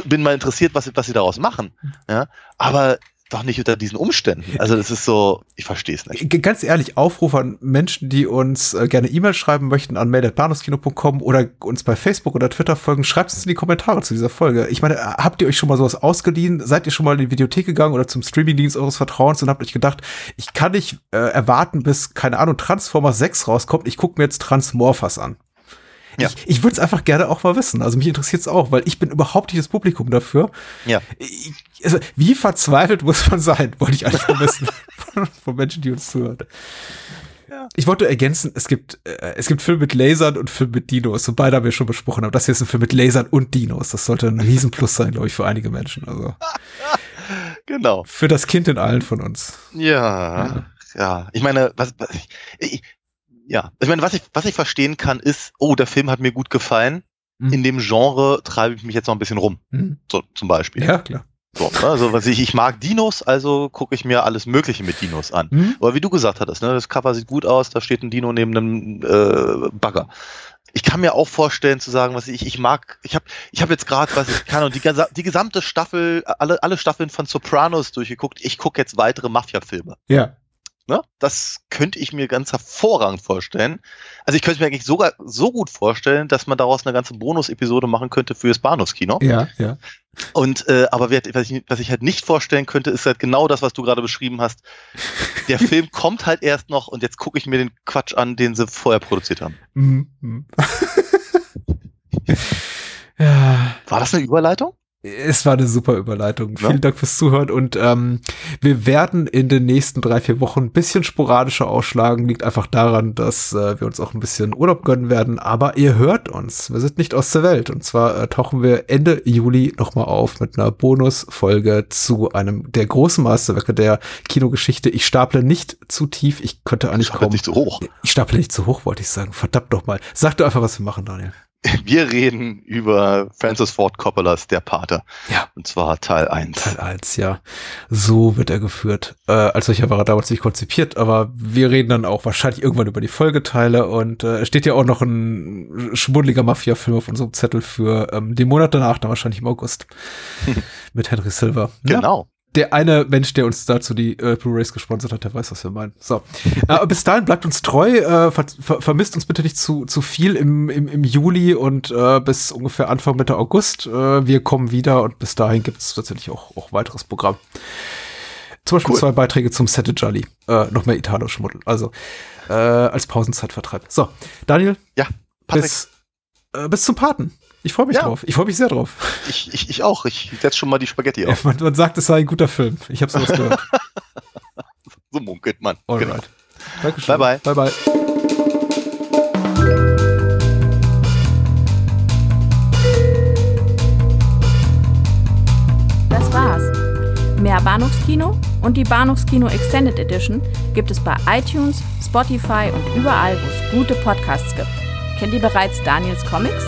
bin mal interessiert, was, was sie daraus machen. Ja, aber doch nicht unter diesen Umständen. Also das ist so, ich verstehe es nicht. Ganz ehrlich, Aufruf an Menschen, die uns äh, gerne E-Mail schreiben möchten an mail.bahnhofskino.com oder uns bei Facebook oder Twitter folgen, schreibt es in die Kommentare zu dieser Folge. Ich meine, äh, habt ihr euch schon mal sowas ausgeliehen? Seid ihr schon mal in die Videothek gegangen oder zum Streamingdienst eures Vertrauens und habt euch gedacht, ich kann nicht äh, erwarten, bis, keine Ahnung, Transformers 6 rauskommt, ich gucke mir jetzt Transmorphers an. Ja. Ich, ich würde es einfach gerne auch mal wissen. Also mich interessiert es auch, weil ich bin überhaupt nicht das Publikum dafür. Ja. Ich, also, wie verzweifelt muss man sein, wollte ich eigentlich mal wissen von, von Menschen, die uns zuhören. Ich wollte ergänzen, es gibt, äh, es gibt Filme mit Lasern und Filme mit Dinos. Und beide haben wir schon besprochen, aber das hier ist ein Film mit Lasern und Dinos. Das sollte ein Riesenplus sein, glaube ich, für einige Menschen. Also Genau. für das Kind in allen von uns. Ja, ja. Ich meine, was, was ich, ja, ich meine, was ich, was ich verstehen kann, ist, oh, der Film hat mir gut gefallen. Mhm. In dem Genre treibe ich mich jetzt noch ein bisschen rum. Hm? So, zum Beispiel. Ja, klar. So, ne? Also, was ich, ich mag Dinos, also gucke ich mir alles Mögliche mit Dinos an. Hm? Aber wie du gesagt hattest, ne, das Cover sieht gut aus, da steht ein Dino neben einem äh, Bagger. Ich kann mir auch vorstellen zu sagen, was ich, ich mag, ich habe ich hab jetzt gerade, was ich kann, und die, die gesamte Staffel, alle, alle Staffeln von Sopranos durchgeguckt, ich gucke jetzt weitere Mafia-Filme. Ja. Ne? Das könnte ich mir ganz hervorragend vorstellen. Also ich könnte mir eigentlich sogar so gut vorstellen, dass man daraus eine ganze Bonus-Episode machen könnte fürs Bahnhofskino. Ja, ja. Und äh, aber was ich, was ich halt nicht vorstellen könnte, ist halt genau das, was du gerade beschrieben hast. Der Film kommt halt erst noch und jetzt gucke ich mir den Quatsch an, den sie vorher produziert haben. Hm, hm. ja. War das eine Überleitung? Es war eine super Überleitung. Ja. Vielen Dank fürs Zuhören und ähm, wir werden in den nächsten drei, vier Wochen ein bisschen sporadischer ausschlagen. Liegt einfach daran, dass äh, wir uns auch ein bisschen Urlaub gönnen werden. Aber ihr hört uns. Wir sind nicht aus der Welt. Und zwar äh, tauchen wir Ende Juli nochmal auf mit einer Bonusfolge zu einem der großen Meisterwerke der Kinogeschichte. Ich staple nicht zu tief. Ich könnte eigentlich Ich kaum. nicht so hoch. Ich staple nicht zu hoch, wollte ich sagen. Verdammt noch mal. Sag doch einfach, was wir machen, Daniel. Wir reden über Francis Ford Coppolas Der Pate. Ja. Und zwar Teil 1. Teil 1, ja. So wird er geführt. Äh, als solcher war er damals nicht konzipiert, aber wir reden dann auch wahrscheinlich irgendwann über die Folgeteile und äh, es steht ja auch noch ein schmuddeliger Mafia-Film auf unserem Zettel für ähm, den Monat danach, dann wahrscheinlich im August. mit Henry Silver. Ja, Genau. Der eine Mensch, der uns dazu die äh, Blu-rays gesponsert hat, der weiß, was wir meinen. So. äh, bis dahin bleibt uns treu, äh, ver ver vermisst uns bitte nicht zu, zu viel im, im, im Juli und äh, bis ungefähr Anfang Mitte August. Äh, wir kommen wieder und bis dahin gibt es tatsächlich auch, auch weiteres Programm. Zum Beispiel Cool. zwei Beiträge zum Sette Jolly. Äh, noch mehr Italo-Schmuddel. Also äh, als Pausenzeitvertreib. So, Daniel, Ja. Patrick, bis, äh, bis zum Paten. Ich freue mich Ja. drauf. Ich freue mich sehr drauf. ich, ich, ich auch. Ich setze schon mal die Spaghetti auf. Man, man sagt, es sei ein guter Film. Ich habe sowas gehört. So munkelt man. Alright. Genau. Dankeschön. Bye, Bye bye. Das war's. Mehr Bahnhofskino und die Bahnhofskino Extended Edition gibt es bei iTunes, Spotify und überall, wo es gute Podcasts gibt. Kennt ihr bereits Daniels Comics?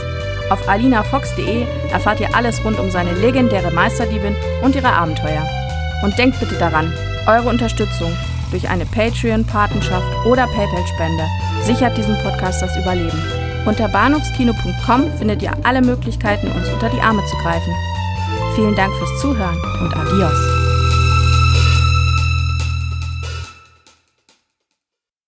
Auf alinafox.de erfahrt ihr alles rund um seine legendäre Meisterdiebin und ihre Abenteuer. Und denkt bitte daran, eure Unterstützung durch eine Patreon-Patenschaft oder PayPal-Spende sichert diesem Podcast das Überleben. Unter bahnhofskino.com findet ihr alle Möglichkeiten, uns unter die Arme zu greifen. Vielen Dank fürs Zuhören und adios.